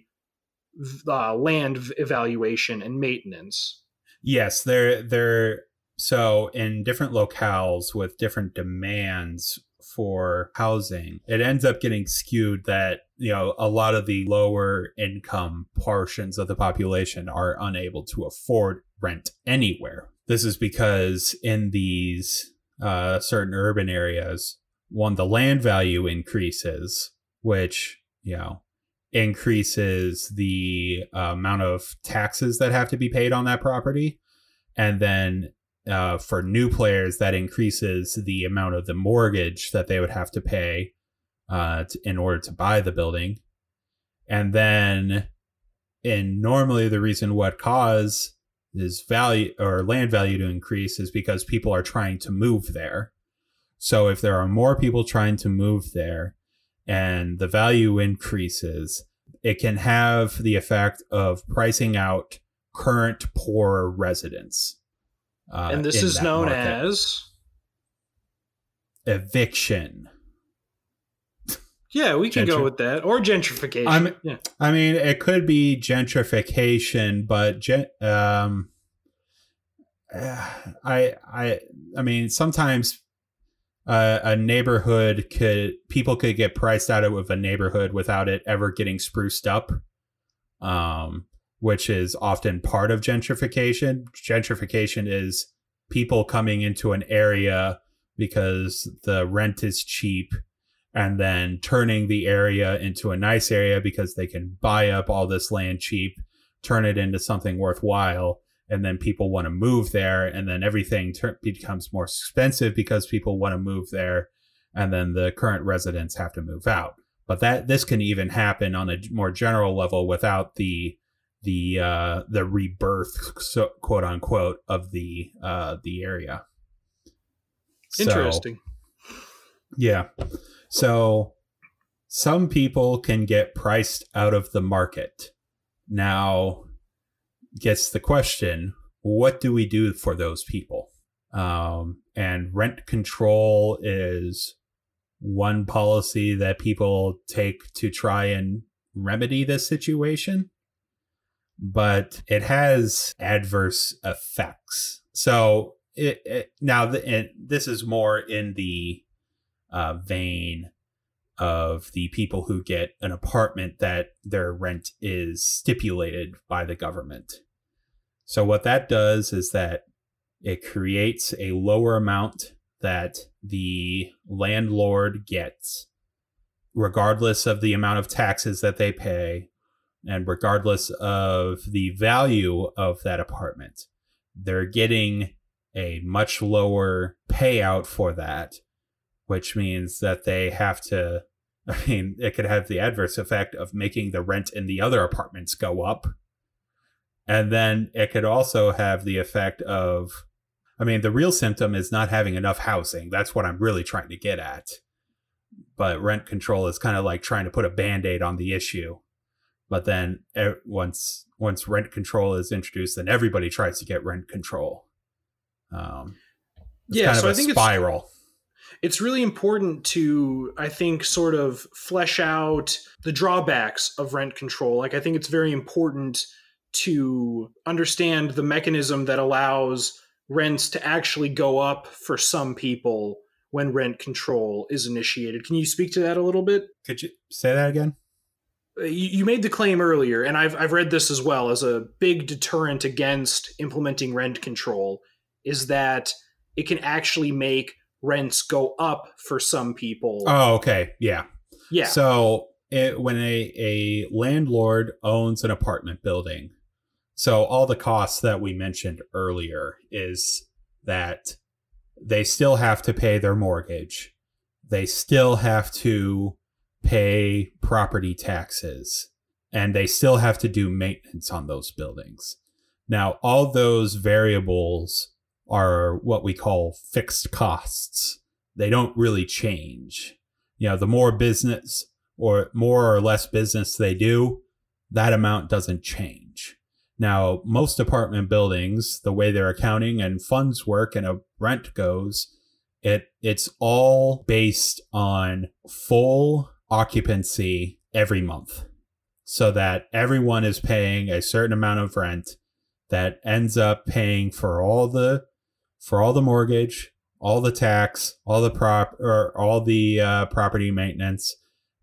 uh, land evaluation and maintenance. Yes, they're they're so in different locales with different demands for housing, it ends up getting skewed that, you know, a lot of the lower income portions of the population are unable to afford rent anywhere. This is because in these uh, certain urban areas, one, the land value increases, which, you know, increases the uh, amount of taxes that have to be paid on that property. And then uh, for new players, that increases the amount of the mortgage that they would have to pay uh, to, in order to buy the building. And then, and normally the reason what cause is value or land value to increase is because people are trying to move there. So if there are more people trying to move there and the value increases, it can have the effect of pricing out current poor residents. Uh, and this is known market. as eviction. Yeah, we can Gentr- go with that or gentrification. I mean, yeah. I mean, it could be gentrification, but gen- um, I I I mean, sometimes uh, a neighborhood could people could get priced out of a neighborhood without it ever getting spruced up, um, which is often part of gentrification. Gentrification is people coming into an area because the rent is cheap and then turning the area into a nice area because they can buy up all this land cheap, turn it into something worthwhile, and then people want to move there, and then everything ter- becomes more expensive because people want to move there, and then the current residents have to move out. But that this can even happen on a more general level without the the uh, the rebirth, so, quote unquote, of the uh, the area. Interesting. So, yeah. So some people can get priced out of the market. Now gets the question, what do we do for those people? Um, and rent control is one policy that people take to try and remedy this situation, but it has adverse effects. So it, it now the, it, this is more in the uh, vein of the people who get an apartment that their rent is stipulated by the government. So, what that does is that it creates a lower amount that the landlord gets, regardless of the amount of taxes that they pay and regardless of the value of that apartment. They're getting a much lower payout for that which means that they have to I mean, it could have the adverse effect of making the rent in the other apartments go up. And then it could also have the effect of, I mean, the real symptom is not having enough housing. That's what I'm really trying to get at. But rent control is kind of like trying to put a band aid on the issue. But then once once rent control is introduced, then everybody tries to get rent control. Um, yeah, so I think spiral. It's really important to i think sort of flesh out the drawbacks of rent control. Like i think it's very important to understand the mechanism that allows rents to actually go up for some people when rent control is initiated. Can you speak to that a little bit? Could you say that again you made the claim earlier and I've, I've read this as well as a big deterrent against implementing rent control is that it can actually make rents go up for some people. Oh, okay. Yeah. Yeah. So it, when a, a landlord owns an apartment building, so all the costs that we mentioned earlier is that they still have to pay their mortgage. They still have to pay property taxes and they still have to do maintenance on those buildings. Now, all those variables are what we call fixed costs. They don't really change. You know, the more business or more or less business they do, that amount doesn't change. Now, most apartment buildings, the way their accounting and funds work and a rent goes, it it's all based on full occupancy every month. So that everyone is paying a certain amount of rent that ends up paying for all the for all the mortgage, all the tax, all the prop or all the uh, property maintenance,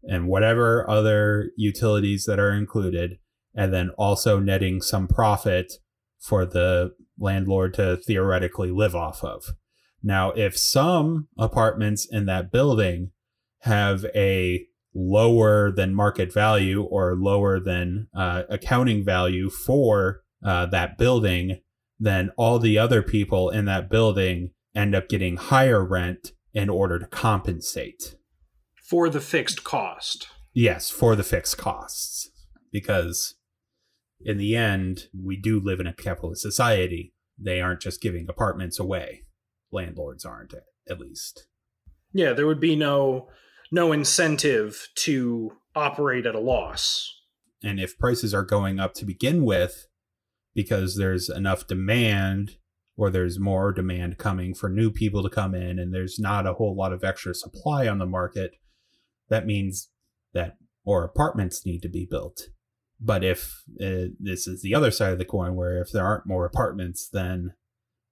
and whatever other utilities that are included, and then also netting some profit for the landlord to theoretically live off of. Now, if some apartments in that building have a lower than market value or lower than uh, accounting value for uh, that building, then all the other people in that building end up getting higher rent in order to compensate for the fixed cost. Yes, for the fixed costs. Because in the end, we do live in a capitalist society. They aren't just giving apartments away. Landlords aren't, at least. Yeah, there would be no no incentive to operate at a loss. And if prices are going up to begin with because there's enough demand or there's more demand coming for new people to come in and there's not a whole lot of extra supply on the market, that means that more apartments need to be built. But if uh, this is the other side of the coin, where if there aren't more apartments, then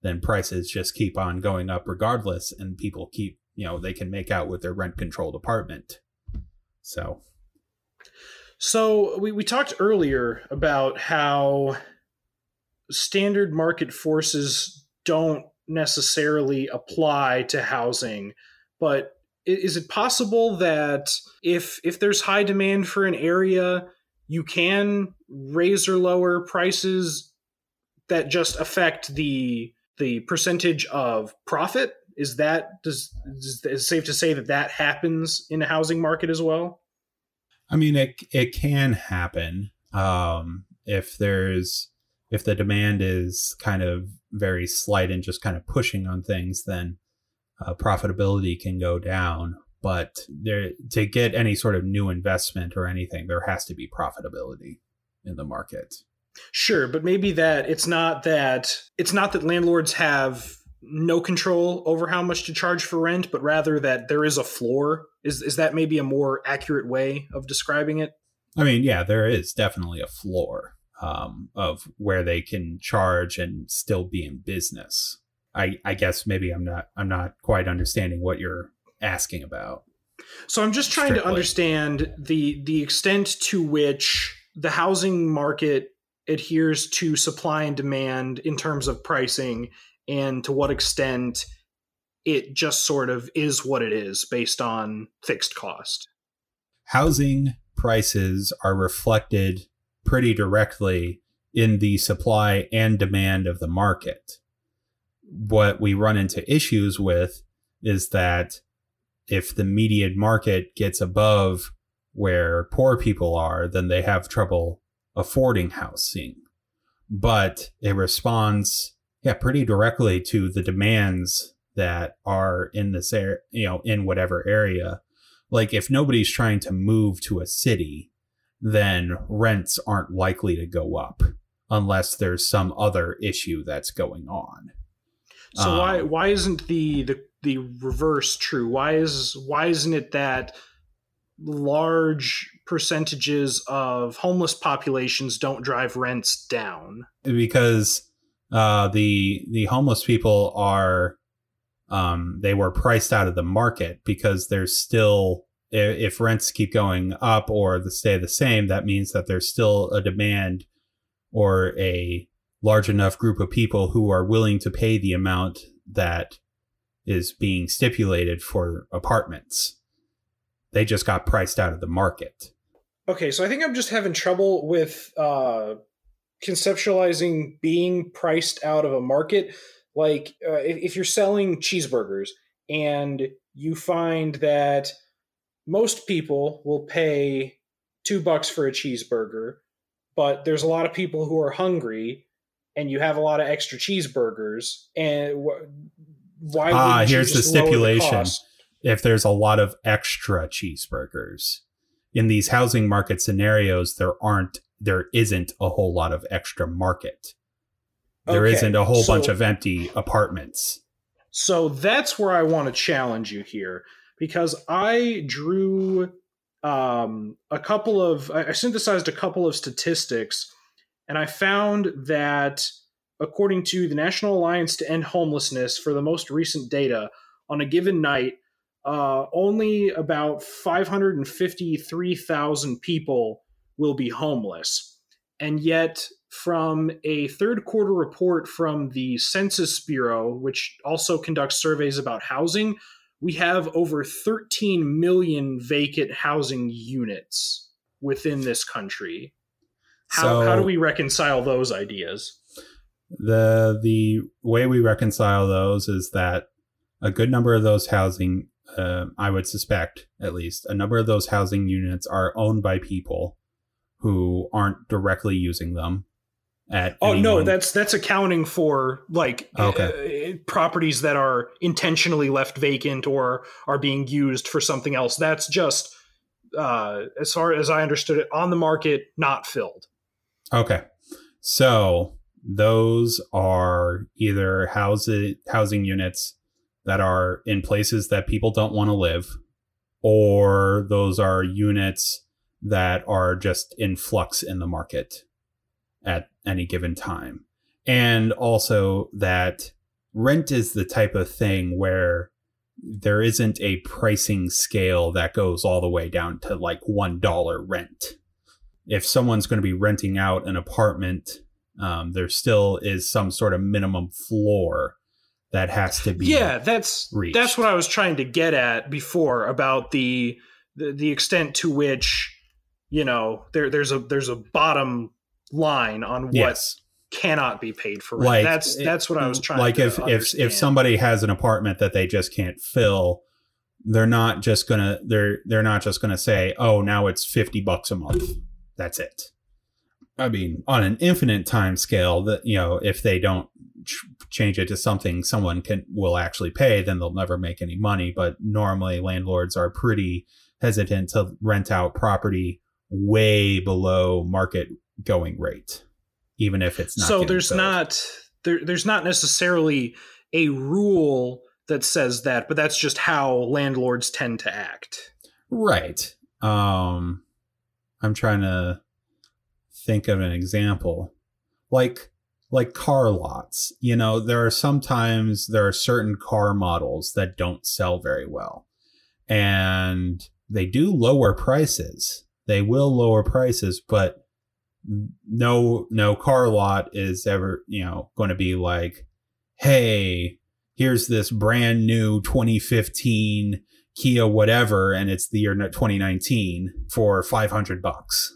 then prices just keep on going up regardless, and people keep you know they can make out with their rent controlled apartment. So, so we we talked earlier about how standard market forces don't necessarily apply to housing, but is it possible that if if there's high demand for an area, you can raise or lower prices that just affect the the percentage of profit? Is that does is it safe to say that that happens in the housing market as well? I mean, it it can happen um, if there's if the demand is kind of very slight and just kind of pushing on things, then uh, profitability can go down. But there, to get any sort of new investment or anything, there has to be profitability in the market. Sure, but maybe that it's not that it's not that landlords have no control over how much to charge for rent, but rather that there is a floor. Is is that maybe a more accurate way of describing it? I mean, yeah, there is definitely a floor um, of where they can charge and still be in business. I, I guess maybe I'm not I'm not quite understanding what you're asking about. So I'm just trying strictly. to understand the the extent to which the housing market adheres to supply and demand in terms of pricing and to what extent it just sort of is what it is based on fixed cost. Housing prices are reflected pretty directly in the supply and demand of the market what we run into issues with is that if the median market gets above where poor people are, then they have trouble affording housing. But it responds, yeah, pretty directly to the demands that are in this area, you know, in whatever area. Like if nobody's trying to move to a city, then rents aren't likely to go up unless there's some other issue that's going on. So um, why why isn't the, the the reverse true? Why is why isn't it that large percentages of homeless populations don't drive rents down? Because uh, the the homeless people are um, they were priced out of the market because there's still if rents keep going up or the stay the same, that means that there's still a demand or a large enough group of people who are willing to pay the amount that is being stipulated for apartments. They just got priced out of the market. Okay, so I think I'm just having trouble with uh, conceptualizing being priced out of a market. Like, uh, if, if you're selling cheeseburgers and you find that most people will pay two bucks for a cheeseburger, but there's a lot of people who are hungry and you have a lot of extra cheeseburgers and wh- why ah here's the stipulation the if there's a lot of extra cheeseburgers in these housing market scenarios there aren't there isn't a whole lot of extra market. There okay, not a whole so, bunch of empty apartments. So that's where i want to challenge you here because i drew um, a couple of i synthesized a couple of statistics and I found that according to the National Alliance to End Homelessness, for the most recent data, on a given night, uh, only about 553,000 people will be homeless. And yet, from a third quarter report from the Census Bureau, which also conducts surveys about housing, we have over 13 million vacant housing units within this country. How, So- how do we reconcile those ideas? the the way we reconcile those is that a good number of those housing uh, i would suspect at least a number of those housing units are owned by people who aren't directly using them at Oh no, that's that's accounting for like Okay. uh, properties that are intentionally left vacant or are being used for something else. That's just uh, as far as I understood it, on the market, not filled. okay so those are either housing housing units that are in places that people don't want to live or those are units that are just in flux in the market at any given time. And also that rent is the type of thing where there isn't a pricing scale that goes all the way down to like $1 rent. If someone's going to be renting out an apartment, um, there still is some sort of minimum floor that has to be. Yeah, that's reached. that's what I was trying to get at before about the the, the extent to which you know there there's a there's a bottom line on what Yes. cannot be paid for rent. Like, that's that's what I was trying like to if if understand. if somebody has an apartment that they just can't fill they're not just gonna they're they're not just gonna say oh now it's 50 bucks a month that's it i mean on an infinite time scale that you know if they don't ch- change it to something someone can will actually pay then they'll never make any money but normally landlords are pretty hesitant to rent out property way below market going rate even if it's not so there's filled. not there, there's not necessarily a rule that says that but that's just how landlords tend to act Right. Um I'm trying to think of an example. Like like car lots. You know, there are sometimes there are certain car models that don't sell very well. And they do lower prices. They will lower prices, but no no car lot is ever, you know, going to be like, "Hey, here's this brand new 2015 Kia whatever, and it's the year 2019 for 500 bucks.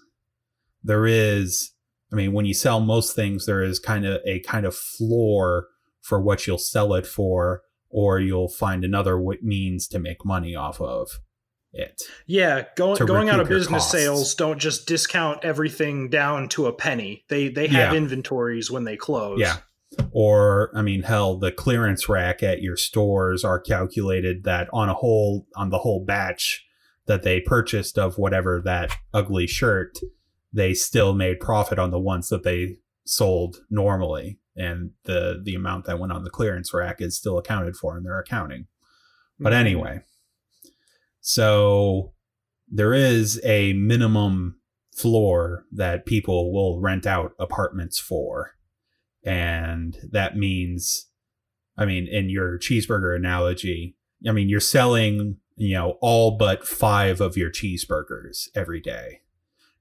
There is, I mean, when you sell most things, there is kind of a kind of floor for what you'll sell it for, or you'll find another means to make money off of it. yeah going going out of business costs. sales don't just discount everything down to a penny they they have Yeah. inventories when they close Yeah. Or, I mean, hell, the clearance rack at your stores are calculated that on a whole, on the whole batch that they purchased of whatever that ugly shirt, they still made profit on the ones that they sold normally. And the, the amount that went on the clearance rack is still accounted for in their accounting. But Mhm. anyway, so there is a minimum floor that people will rent out apartments for. And that means, I mean, in your cheeseburger analogy, I mean, you're selling, you know, all but five of your cheeseburgers every day.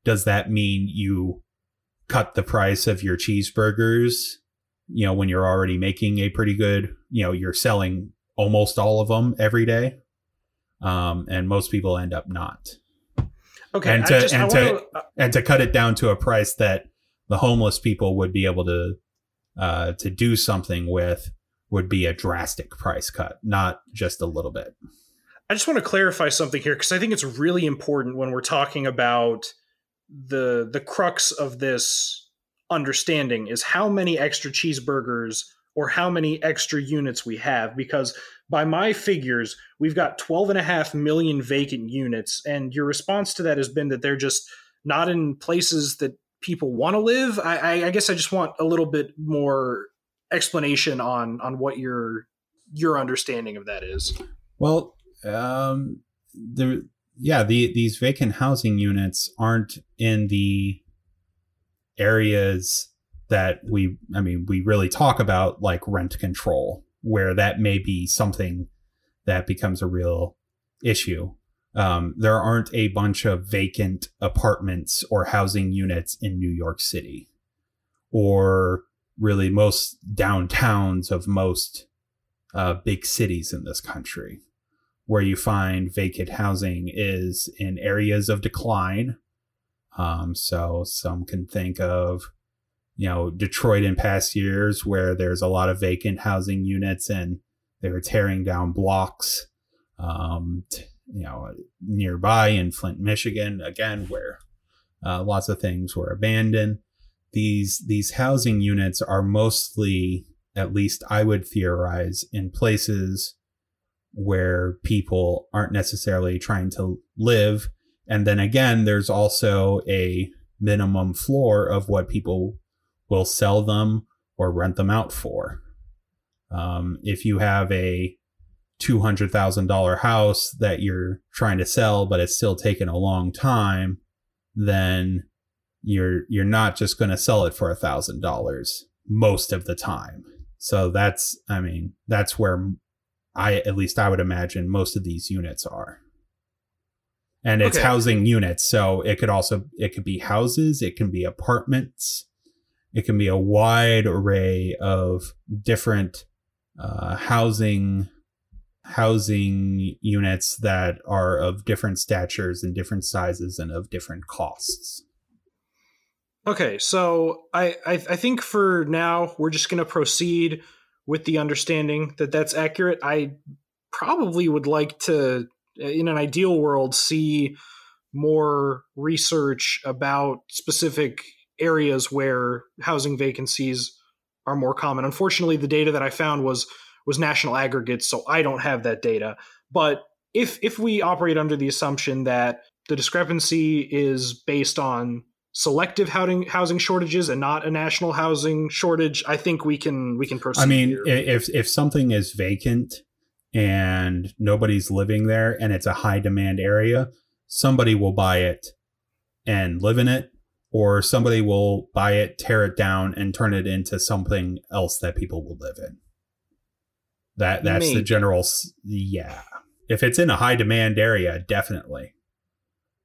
Does that mean you cut the price of your cheeseburgers, you know, when you're already making a pretty good, you know, you're selling almost all of them every day? Um, and most people end up not. okay and to- just, and to- wanna- uh, and to cut it down to a price that the homeless people would be able to uh, to do something with would be a drastic price cut, not just a little bit. I just want to clarify something here because I think it's really important when we're talking about the the crux of this understanding is how many extra cheeseburgers or how many extra units we have because by my figures we've got 12 and a half million vacant units and your response to that has been that they're just not in places that people want to live I, I, guess i just want a little bit more explanation on on what your your understanding of that is. Well, um, the yeah, the these vacant housing units aren't in the areas that we I mean we really talk about like rent control where that may be something that becomes a real issue. Um, there aren't a bunch of vacant apartments or housing units in New York City or really most downtowns of most uh, big cities in this country where you find vacant housing is in areas of decline. Um, so some can think of, you know, Detroit in past years where there's a lot of vacant housing units and they were tearing down blocks. Um, t- you know, nearby in Flint, Michigan, again, where uh, lots of things were abandoned. These these housing units are mostly, at least I would theorize, in places where people aren't necessarily trying to live. And then again, there's also a minimum floor of what people will sell them or rent them out for. Um, if you have a $200,000 house that you're trying to sell, but it's still taking a long time, then you're you're not just going to sell it for a thousand dollars most of the time. So that's I mean that's where I at least I would imagine most of these units are. And it's Okay. housing units, so it could also it could be houses, it can be apartments, it can be a wide array of different uh, housing housing units that are of different statures and different sizes and of different costs. Okay, so I, I I think for now we're just going to proceed with the understanding that that's accurate. I probably would like to, in an ideal world, see more research about specific areas where housing vacancies are more common. Unfortunately, the data that I found was was national aggregates, so I don't have that data. But if if we operate under the assumption that the discrepancy is based on selective housing housing shortages and not a national housing shortage, I think we can we can proceed. I mean, here. if if something is vacant and nobody's living there and it's a high demand area, somebody will buy it and live in it, or somebody will buy it, tear it down, and turn it into something else that people will live in. That that's the general. Yeah, if it's in a high demand area, definitely.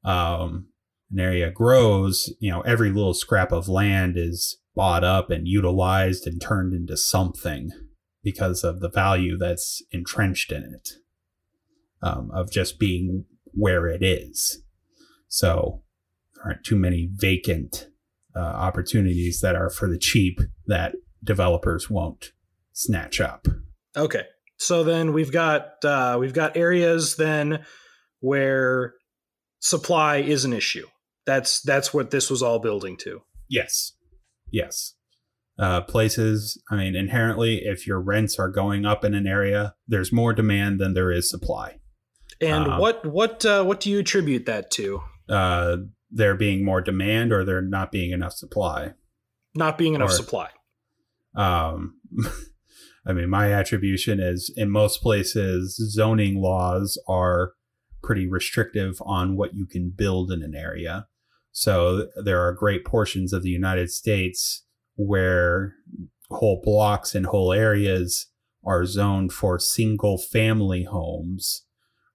Um, an area grows, you know, every little scrap of land is bought up and utilized and turned into something because of the value that's entrenched in it um, of just being where it is. So aren't too many vacant uh, opportunities that are for the cheap that developers won't snatch up. Okay. So then we've got uh, we've got areas then where supply is an issue. That's that's what this was all building to. Yes. Yes. Uh, places, I mean, inherently, if your rents are going up in an area, there's more demand than there is supply. And Uh, what what uh, what do you attribute that to? Uh, there being more demand or there not being enough supply. Not being enough Or- supply. Um, I mean, my attribution is in most places, zoning laws are pretty restrictive on what you can build in an area. So there are great portions of the United States where whole blocks and whole areas are zoned for single family homes,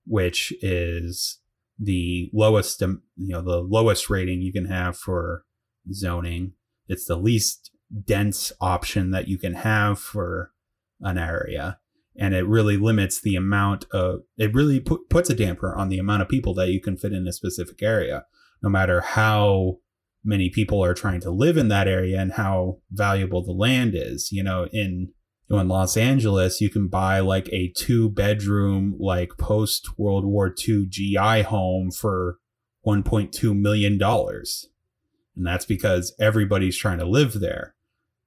which is the lowest, um, you know, the lowest rating you can have for zoning. It's the least dense option that you can have for an area and it really limits the amount of it really pu- puts a damper on the amount of people that you can fit in a specific area no matter how many people are trying to live in that area and how valuable the land is you know in know, in Los Angeles you can buy like a two bedroom like post World War II GI home for 1.2 million dollars. And that's because everybody's trying to live there.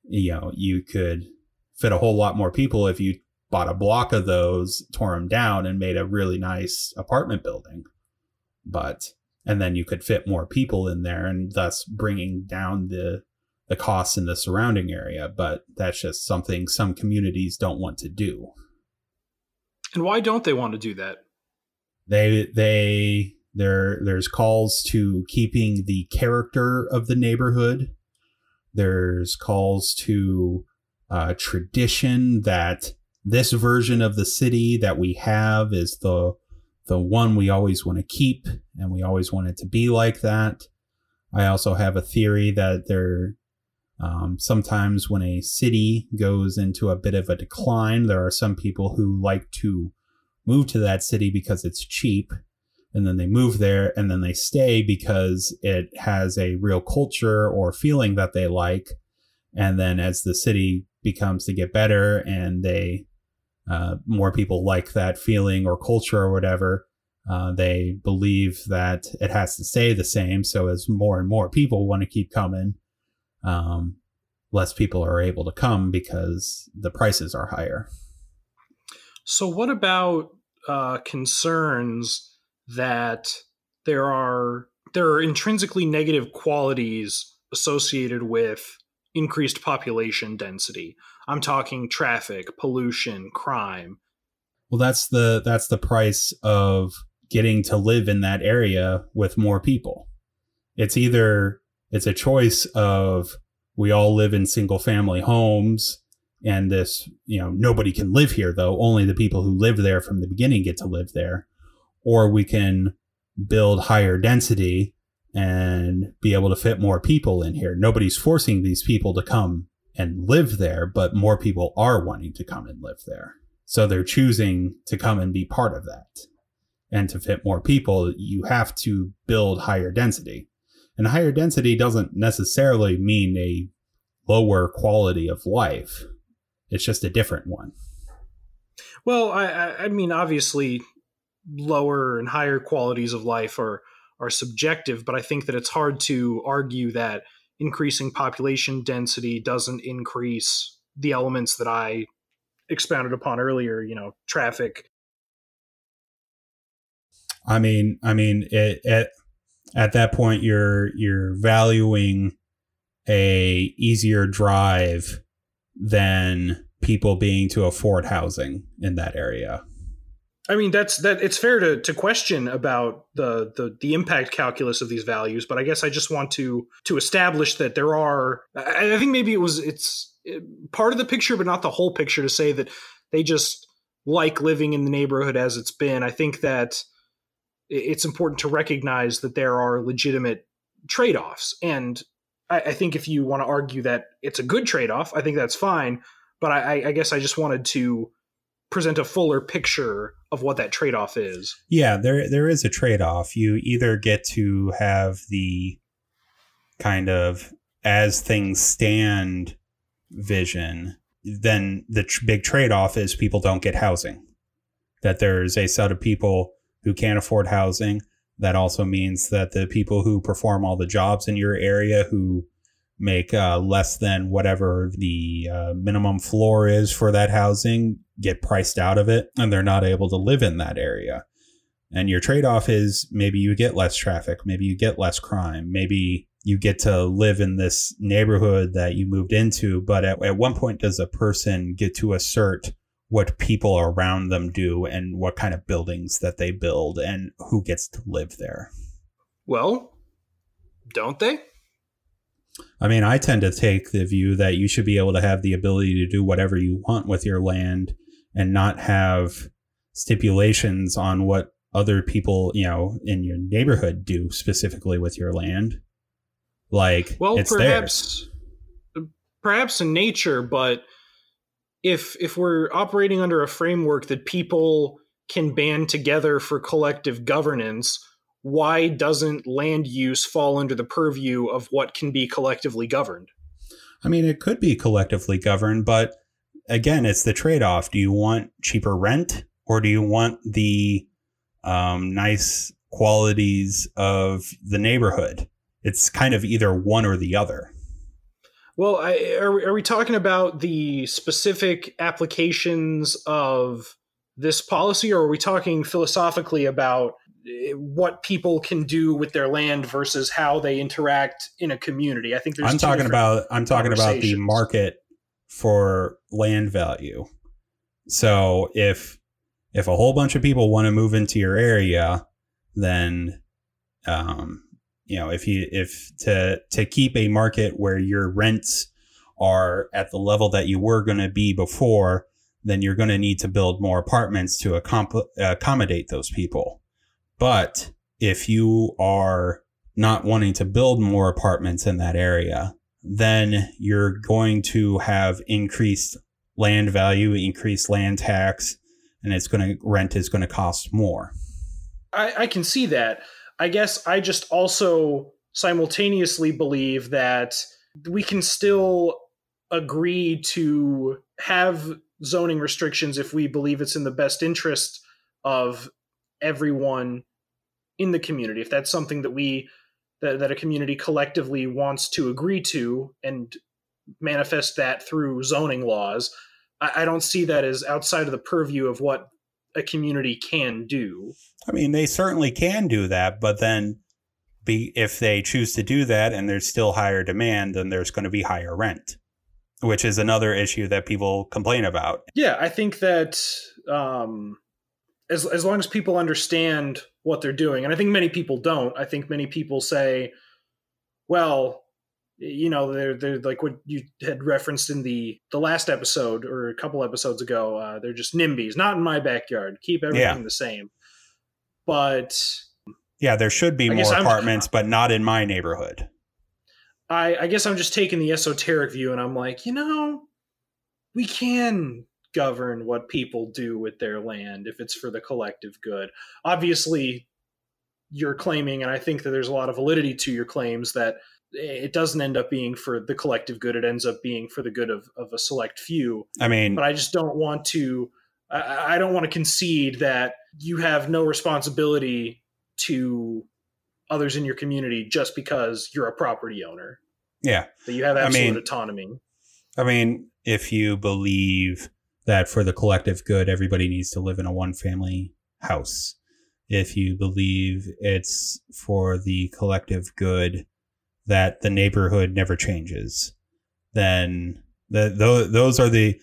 You know you could fit a whole lot more people if you bought a block of those tore them down and made a really nice apartment building. But and then you could fit more people in there and thus bringing down the the costs in the surrounding area but that's just something some communities don't want to do. And why don't they want to do that? they they there there's calls to keeping the character of the neighborhood. There's calls to uh, tradition that this version of the city that we have is the the one we always want to keep and we always want it to be like that. I also have a theory that there um, sometimes when a city goes into a bit of a decline there are some people who like to move to that city because it's cheap and then they move there and then they stay because it has a real culture or feeling that they like. And then as the city becomes to get better and they uh, more people like that feeling or culture or whatever uh, they believe that it has to stay the same. So as more and more people want to keep coming um, less people are able to come because the prices are higher so what about uh, concerns that there are there are intrinsically negative qualities associated with increased population density. I'm talking traffic, pollution, crime. Well, that's the that's the price of getting to live in that area with more people. It's either it's a choice of we all live in single family homes and this, you know, nobody can live here though, only the people who live there from the beginning get to live there or we can build higher density and be able to fit more people in here. Nobody's forcing these people to come and live there, but more people are wanting to come and live there. So they're choosing to come and be part of that. And to fit more people, you have to build higher density. And higher density doesn't necessarily mean a lower quality of life. It's just a different one. Well, I, I mean, obviously, lower and higher qualities of life are are subjective, but I think that it's hard to argue that increasing population density doesn't increase the elements that I expounded upon earlier, you know, traffic. I mean, I mean, it, at at that point, you're you're valuing a easier drive than people being to afford housing in that area. I mean, that's that. It's fair to to question about the the the impact calculus of these values, but I guess I just want to to establish that there are. I, I think maybe it was it's part of the picture, but not the whole picture. To say that they just like living in the neighborhood as it's been. I think that it's important to recognize that there are legitimate trade offs, and I, I think if you want to argue that it's a good trade off, I think that's fine. But I, I guess I just wanted to present a fuller picture of what that trade-off is. Yeah, there there is a trade-off. You either get to have the kind of as things stand vision, then the tr- big trade-off is people don't get housing. That there's a set of people who can't afford housing. That also means that the people who perform all the jobs in your area who make uh, less than whatever the uh, minimum floor is for that housing get priced out of it and they're not able to live in that area. And your trade off is maybe you get less traffic, maybe you get less crime, maybe you get to live in this neighborhood that you moved into. But at, at one point, does a person get to assert what people around them do and what kind of buildings that they build and who gets to live there? Well, don't they? I mean, I tend to take the view that you should be able to have the ability to do whatever you want with your land and not have stipulations on what other people, you know, in your neighborhood do specifically with your land. Like, well, perhaps, theirs. perhaps in nature, but if if we're operating under a framework that people can band together for collective governance, why doesn't land use fall under the purview of what can be collectively governed? I mean, it could be collectively governed, but again, it's the trade off. Do you want cheaper rent or do you want the um, nice qualities of the neighborhood? It's kind of either one or the other. Well, I, are, are we talking about the specific applications of this policy, or are we talking philosophically about what people can do with their land versus how they interact in a community. I think there's I'm talking about I'm talking about the market for land value. So if if a whole bunch of people want to move into your area, then um, you know, if you if to to keep a market where your rents are at the level that you were going to be before, then you're going to need to build more apartments to accom- accommodate those people. But if you are not wanting to build more apartments in that area, then you're going to have increased land value, increased land tax, and it's going to rent is going to cost more. I, I can see that. I guess I just also simultaneously believe that we can still agree to have zoning restrictions if we believe it's in the best interest of everyone in the community. If that's something that we that, that a community collectively wants to agree to and manifest that through zoning laws I, I don't see that as outside of the purview of what a community can do I mean, they certainly can do that, but then be if they choose to do that and there's still higher demand, then there's going to be higher rent, which is another issue that people complain about. Yeah, I think that um, as as long as people understand what they're doing, and I think many people don't. I think many people say, "Well, you know, they're they're like what you had referenced in the the last episode or a couple episodes ago. Uh, they're just NIMBYs, not in my backyard. Keep everything Yeah. the same." But Yeah, there should be more I'm- apartments, but not in my neighborhood. I, I guess I'm just taking the esoteric view, and I'm like, you know, we can govern what people do with their land if it's for the collective good. Obviously, you're claiming, and I think that there's a lot of validity to your claims that it doesn't end up being for the collective good; it ends up being for the good of, of a select few. I mean, But I just don't want to. I, I don't want to concede that you have no responsibility to others in your community just because you're a property owner yeah. that you have I absolute mean- autonomy. I mean, if you believe that for the collective good, everybody needs to live in a one family house, if you believe it's for the collective good that the neighborhood never changes, then the, th- those are the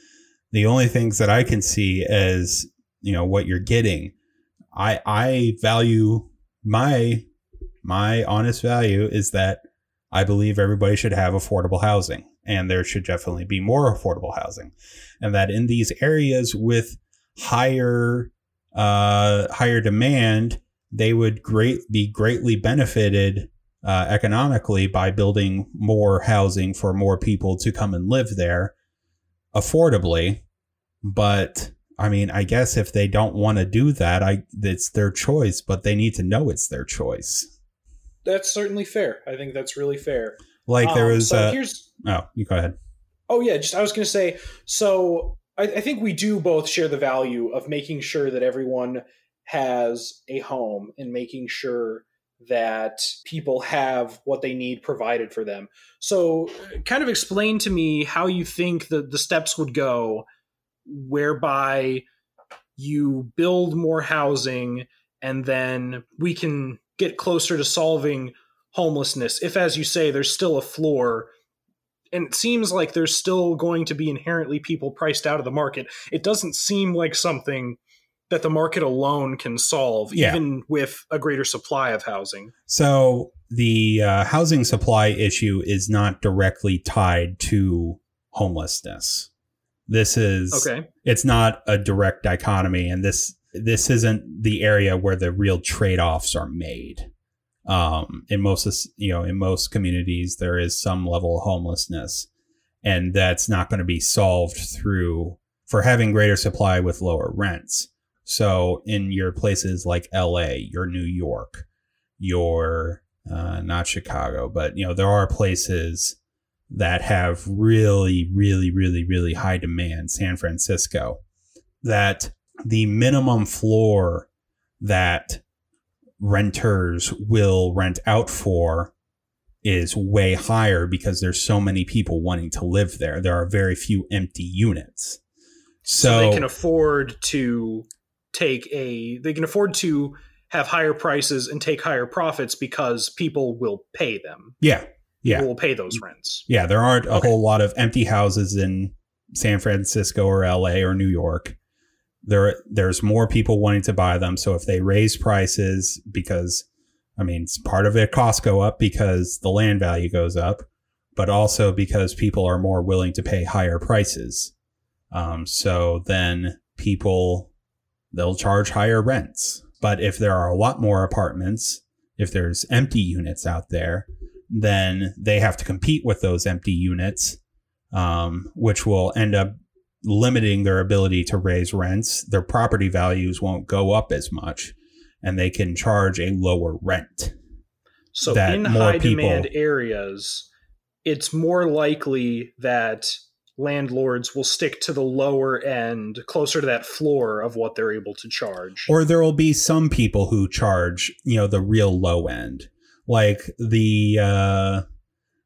the only things that I can see as you know what you're getting. I I value my my honest value is that I believe everybody should have affordable housing and there should definitely be more affordable housing and that in these areas with higher uh higher demand they would great be greatly benefited uh, economically by building more housing for more people to come and live there affordably but i mean i guess if they don't want to do that i it's their choice but they need to know it's their choice That's certainly fair. I think that's really fair. like there Um, was so uh, here's oh you go ahead oh yeah, just I was going to say. So I, I think we do both share the value of making sure that everyone has a home and making sure that people have what they need provided for them. So, kind of explain to me how you think the, the steps would go whereby you build more housing and then we can get closer to solving homelessness. If, as you say, there's still a floor, and it seems like there's still going to be inherently people priced out of the market, it doesn't seem like something that the market alone can solve, Yeah. even with a greater supply of housing. So the uh, housing supply issue is not directly tied to homelessness. This is Okay. it's not a direct dichotomy, and this this isn't the area where the real trade offs are made. Um, in most you know in most communities, there is some level of homelessness, and that's not going to be solved through for having greater supply with lower rents. So in your places like L.A., your New York, your uh, not Chicago, but you know there are places that have really, really, really, really high demand. San Francisco, that the minimum floor that renters will rent out for is way higher because there's so many people wanting to live there. There are very few empty units. So, So, they can afford to take a they can afford to have higher prices and take higher profits because people will pay them. yeah, yeah. People will pay those rents. Yeah, there aren't a Okay. whole lot of empty houses in San Francisco or LA or New York. There there's more people wanting to buy them, so if they raise prices because I mean, it's part of it costs go up because the land value goes up, but also because people are more willing to pay higher prices. Um, so then people they'll charge higher rents. But if there are a lot more apartments, if there's empty units out there, then they have to compete with those empty units, um, which will end up limiting their ability to raise rents, their property values won't go up as much and they can charge a lower rent. So in high demand areas, it's more likely that landlords will stick to the lower end, closer to that floor of what they're able to charge. Or there will be some people who charge, you know, the real low end. Like the uh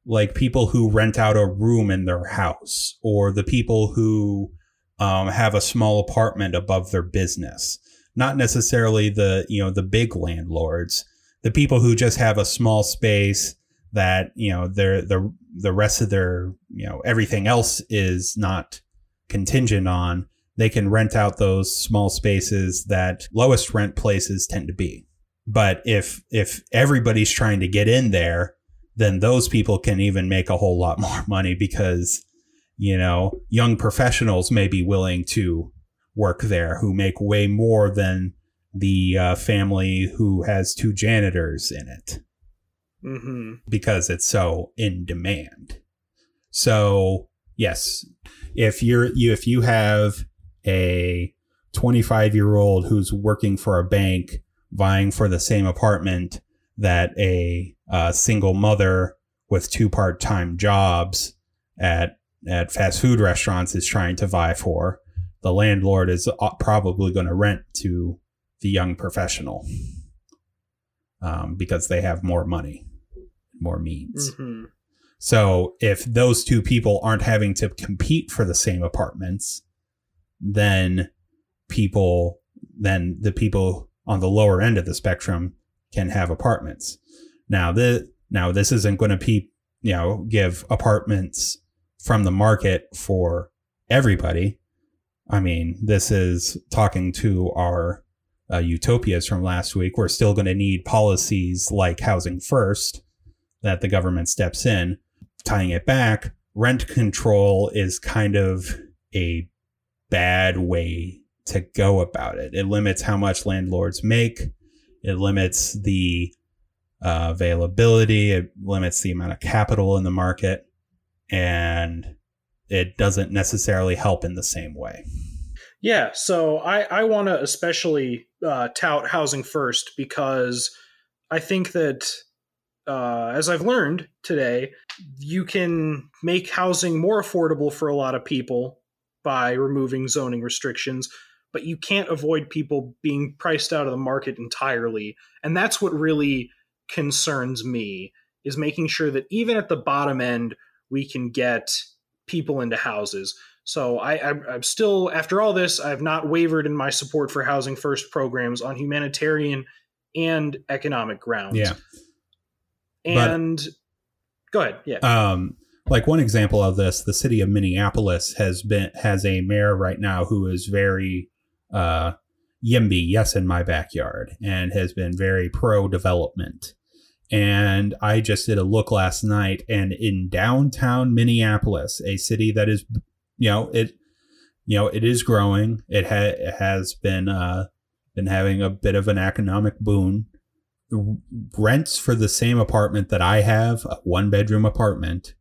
like people who rent out a room in their house or the people who um, have a small apartment above their business not necessarily the you know the big landlords the people who just have a small space that you know their the the rest of their you know everything else is not contingent on they can rent out those small spaces that lowest rent places tend to be. But if if everybody's trying to get in there then those people can even make a whole lot more money because you know young professionals may be willing to work there who make way more than the uh, family who has two janitors in it hmm because it's so in demand. So yes, if you're you if you have a 25 year old who's working for a bank vying for the same apartment that a, uh single mother with two part time jobs at at fast food restaurants is trying to vie for, the landlord is uh, probably going to rent to the young professional um, because they have more money, more means. hmm So if those two people aren't having to compete for the same apartments, then people, then the people on the lower end of the spectrum can have apartments. Now the now this isn't going to be you know give apartments from the market for everybody. I mean, this is talking to our uh, utopias from last week. We're still going to need policies like housing first that the government steps in tying it back, rent control is kind of a bad way to go about it. It limits how much landlords make, it limits the uh, availability, it limits the amount of capital in the market, and it doesn't necessarily help in the same way. Yeah, so I, I want to especially uh, tout housing first because I think that, uh, as I've learned today, you can make housing more affordable for a lot of people by removing zoning restrictions, but you can't avoid people being priced out of the market entirely. And that's what really concerns me is making sure that even at the bottom end, we can get people into houses. So I, I'm still, after all this, I've not wavered in my support for housing first programs on humanitarian and economic grounds. Yeah. And go ahead. Yeah. Um, like one example of this, the city of Minneapolis has been has a mayor right now who is very uh, YIMBY, yes, in my backyard, and has been very pro development. And I just did a look last night, and in downtown Minneapolis, a city that is, you know, it, you know, it is growing. It, ha- it has been uh, been having a bit of an economic boon. Rents for the same apartment that I have, a one bedroom apartment,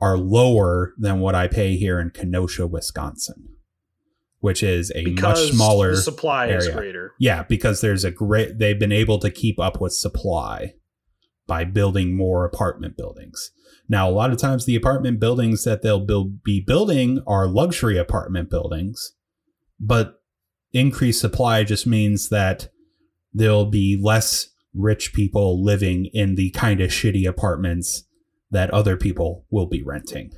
are lower than what I pay here in Kenosha, Wisconsin, which is a because much smaller supply is area. greater. yeah, because there's a great they've been able to keep up with supply by building more apartment buildings. Now, a lot of times the apartment buildings that they'll build be building are luxury apartment buildings, but increased supply just means that there'll be less rich people living in the kind of shitty apartments that other people will be renting.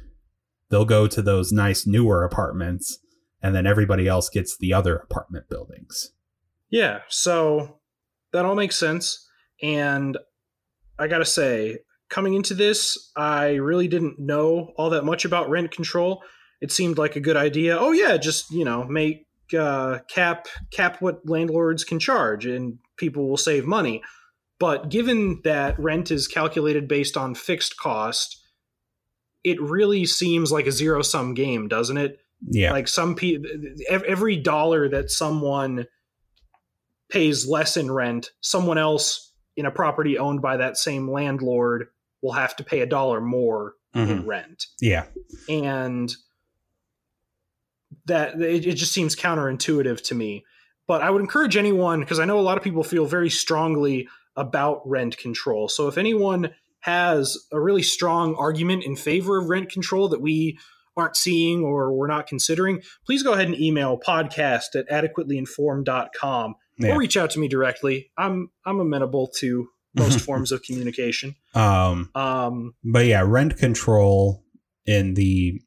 They'll go to those nice newer apartments and then everybody else gets the other apartment buildings. Yeah, so that all makes sense. And I gotta say, coming into this, I really didn't know all that much about rent control. It seemed like a good idea. Oh yeah, just you know, make uh, cap cap what landlords can charge, and people will save money. But given that rent is calculated based on fixed cost, it really seems like a zero sum game, doesn't it? Yeah. like some people every dollar that someone pays less in rent someone else in a property owned by that same landlord will have to pay a dollar more Mhm. in rent Yeah. and that it, it just seems counterintuitive to me. But I would encourage anyone because I know a lot of people feel very strongly about rent control. So if anyone has a really strong argument in favor of rent control that we aren't seeing or we're not considering, please go ahead and email podcast at adequatelyinformed.com yeah. or reach out to me directly. I'm I'm amenable to most forms of communication. Um, um, but yeah, rent control in the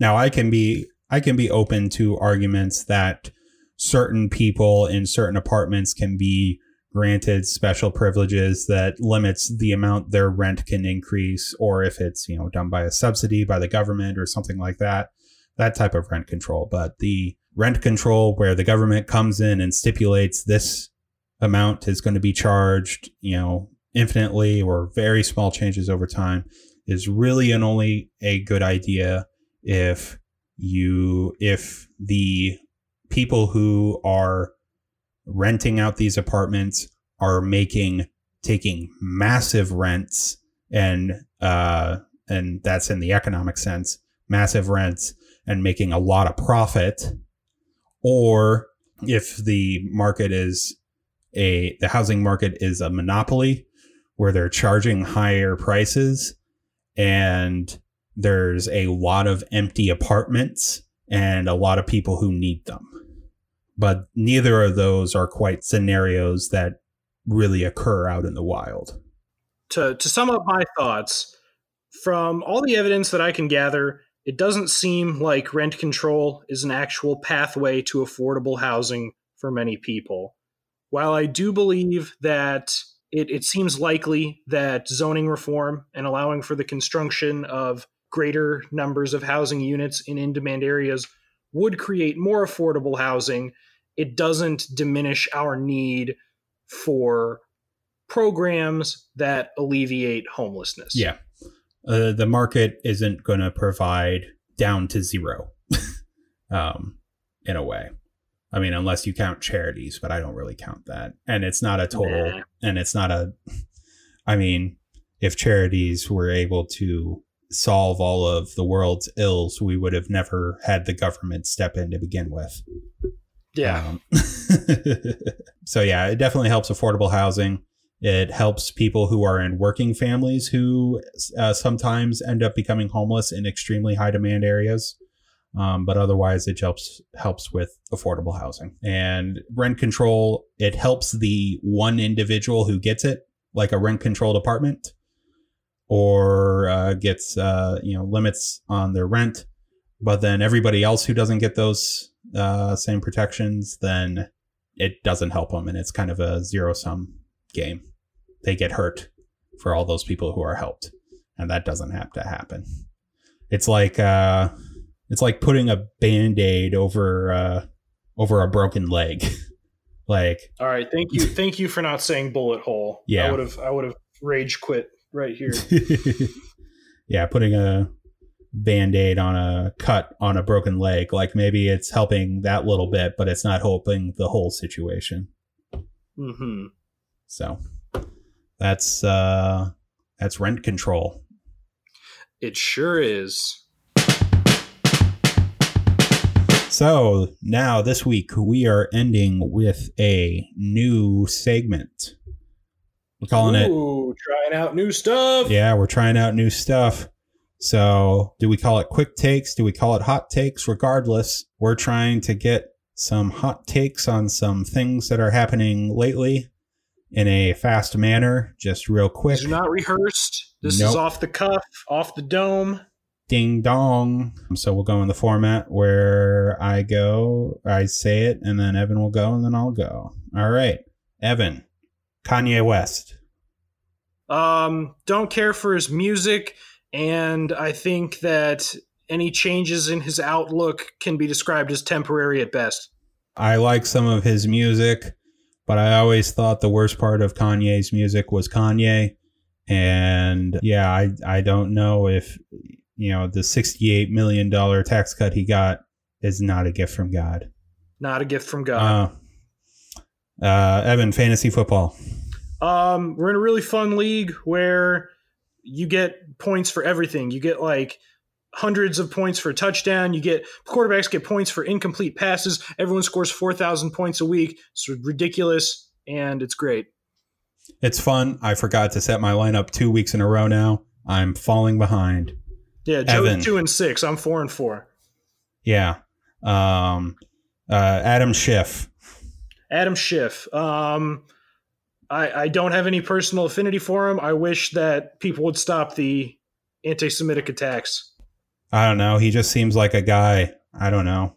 now I can be I can be open to arguments that certain people in certain apartments can be granted special privileges that limits the amount their rent can increase or if it's you know done by a subsidy by the government or something like that that type of rent control. But the rent control where the government comes in and stipulates this amount is going to be charged you know infinitely or very small changes over time is really and only a good idea if you if the people who are renting out these apartments are making taking massive rents and uh and that's in the economic sense massive rents and making a lot of profit. Or if the market is a the housing market is a monopoly where they're charging higher prices and there's a lot of empty apartments and a lot of people who need them but neither of those are quite scenarios that really occur out in the wild. To to sum up my thoughts, from all the evidence that I can gather, it doesn't seem like rent control is an actual pathway to affordable housing for many people. While I do believe that it, it seems likely that zoning reform and allowing for the construction of greater numbers of housing units in in demand areas would create more affordable housing it doesn't diminish our need for programs that alleviate homelessness. Yeah. Uh, the market isn't going to provide down to zero um, in a way. I mean, unless you count charities, but I don't really count that. And it's not a total, nah. and it's not a, I mean, if charities were able to solve all of the world's ills, we would have never had the government step in to begin with. Yeah. Um, so yeah, it definitely helps affordable housing. It helps people who are in working families who uh, sometimes end up becoming homeless in extremely high demand areas. Um, but otherwise, it helps helps with affordable housing and rent control. It helps the one individual who gets it, like a rent controlled apartment, or uh, gets uh, you know limits on their rent. But then everybody else who doesn't get those uh, same protections, then it doesn't help them, and it's kind of a zero sum game. They get hurt for all those people who are helped, and that doesn't have to happen. It's like uh, it's like putting a band aid over uh, over a broken leg. like, all right, thank you, thank you for not saying bullet hole. Yeah, I would have I would have rage quit right here. yeah, putting a band-aid on a cut on a broken leg. Like maybe it's helping that little bit but it's not helping the whole situation. Mm-hmm. so that's uh that's rent control. It sure is. So now this week we are ending with a new segment. We're calling Ooh, it trying out new stuff. Yeah we're trying out new stuff so, do we call it quick takes? Do we call it hot takes? Regardless, we're trying to get some hot takes on some things that are happening lately in a fast manner, just real quick. These are not rehearsed. This nope. is off the cuff, off the dome. Ding dong. So we'll go in the format where I go, I say it, and then Evan will go, and then I'll go. All right. Evan, Kanye West. Um, don't care for his music and I think that any changes in his outlook can be described as temporary at best. I like some of his music, but I always thought the worst part of Kanye's music was Kanye. And yeah, I I don't know if you know the 68 million dollar tax cut he got is not a gift from God. Not a gift from God. Uh, uh, Evan, fantasy football. Um, we're in a really fun league where you get points for everything. You get like hundreds of points for a touchdown. You get quarterbacks get points for incomplete passes. Everyone scores 4,000 points a week. It's ridiculous and it's great. It's fun. I forgot to set my lineup two weeks in a row now. I'm falling behind. Yeah, Joe's two and six. I'm four and four. Yeah. Um, uh, Adam Schiff. Adam Schiff. Um, I, I don't have any personal affinity for him. I wish that people would stop the anti-Semitic attacks. I don't know. He just seems like a guy. I don't know.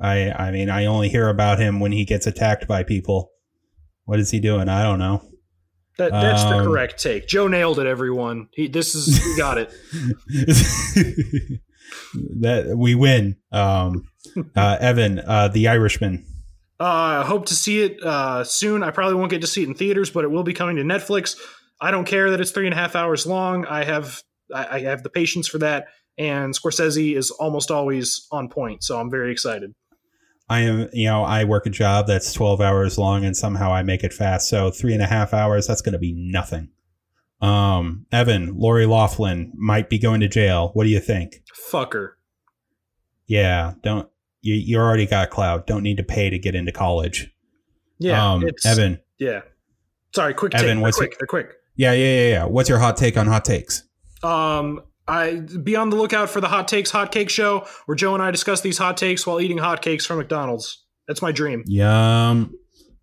I I mean, I only hear about him when he gets attacked by people. What is he doing? I don't know. That, that's um, the correct take. Joe nailed it. Everyone, he this is he got it. that we win. Um, uh, Evan, uh, the Irishman. Uh, I hope to see it uh, soon. I probably won't get to see it in theaters, but it will be coming to Netflix. I don't care that it's three and a half hours long. I have I, I have the patience for that, and Scorsese is almost always on point, so I'm very excited. I am, you know, I work a job that's 12 hours long and somehow I make it fast. So three and a half hours, that's going to be nothing. Um, Evan, Lori Laughlin might be going to jail. What do you think? Fucker. Yeah, don't you? You already got cloud. Don't need to pay to get into college. Yeah, um, Evan. Yeah. Sorry, quick. Evan, take. what's they're quick? Your, they're quick. Yeah, yeah, yeah, yeah. What's your hot take on hot takes? Um, I be on the lookout for the Hot Takes Hot Cake Show, where Joe and I discuss these hot takes while eating hot cakes from McDonald's. That's my dream. Yum.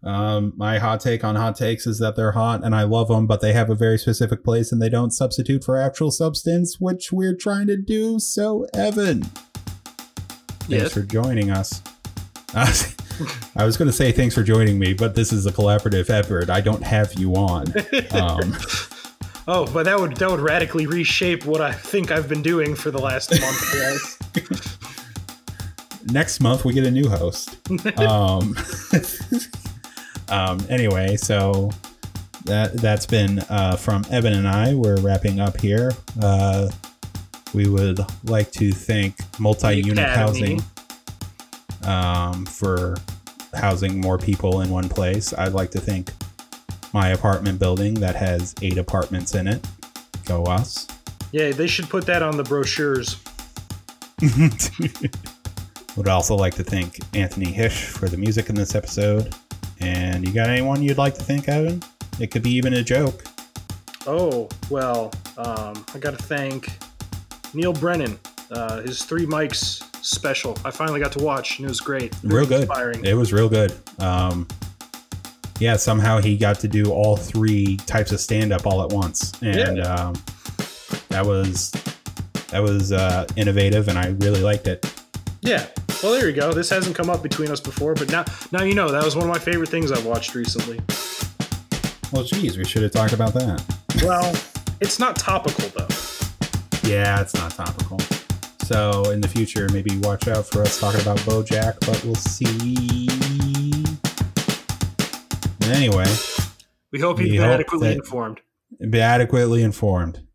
Um, my hot take on hot takes is that they're hot and I love them, but they have a very specific place and they don't substitute for actual substance, which we're trying to do. So, Evan, thanks yes. for joining us. I was going to say thanks for joining me, but this is a collaborative effort. I don't have you on. Um, Oh, but that would that would radically reshape what I think I've been doing for the last month. Next month we get a new host. um, um, anyway, so that that's been uh, from Evan and I. We're wrapping up here. Uh, we would like to thank multi-unit housing um, for housing more people in one place. I'd like to thank my apartment building that has eight apartments in it. Go us. Yeah, they should put that on the brochures. Would also like to thank Anthony Hish for the music in this episode. And you got anyone you'd like to thank, Evan? It could be even a joke. Oh, well, um, I got to thank Neal Brennan. Uh, his three mics special. I finally got to watch, and it was great. Very real good. Inspiring. It was real good. Um, yeah, somehow he got to do all three types of stand up all at once, and yeah. um, that was that was uh, innovative, and I really liked it. Yeah. Well, there you go. This hasn't come up between us before, but now now you know that was one of my favorite things I've watched recently. Well, geez, we should have talked about that. Well, it's not topical though. Yeah, it's not topical. So in the future, maybe watch out for us talking about BoJack, but we'll see. Anyway, we hope you've been adequately informed. Be adequately informed.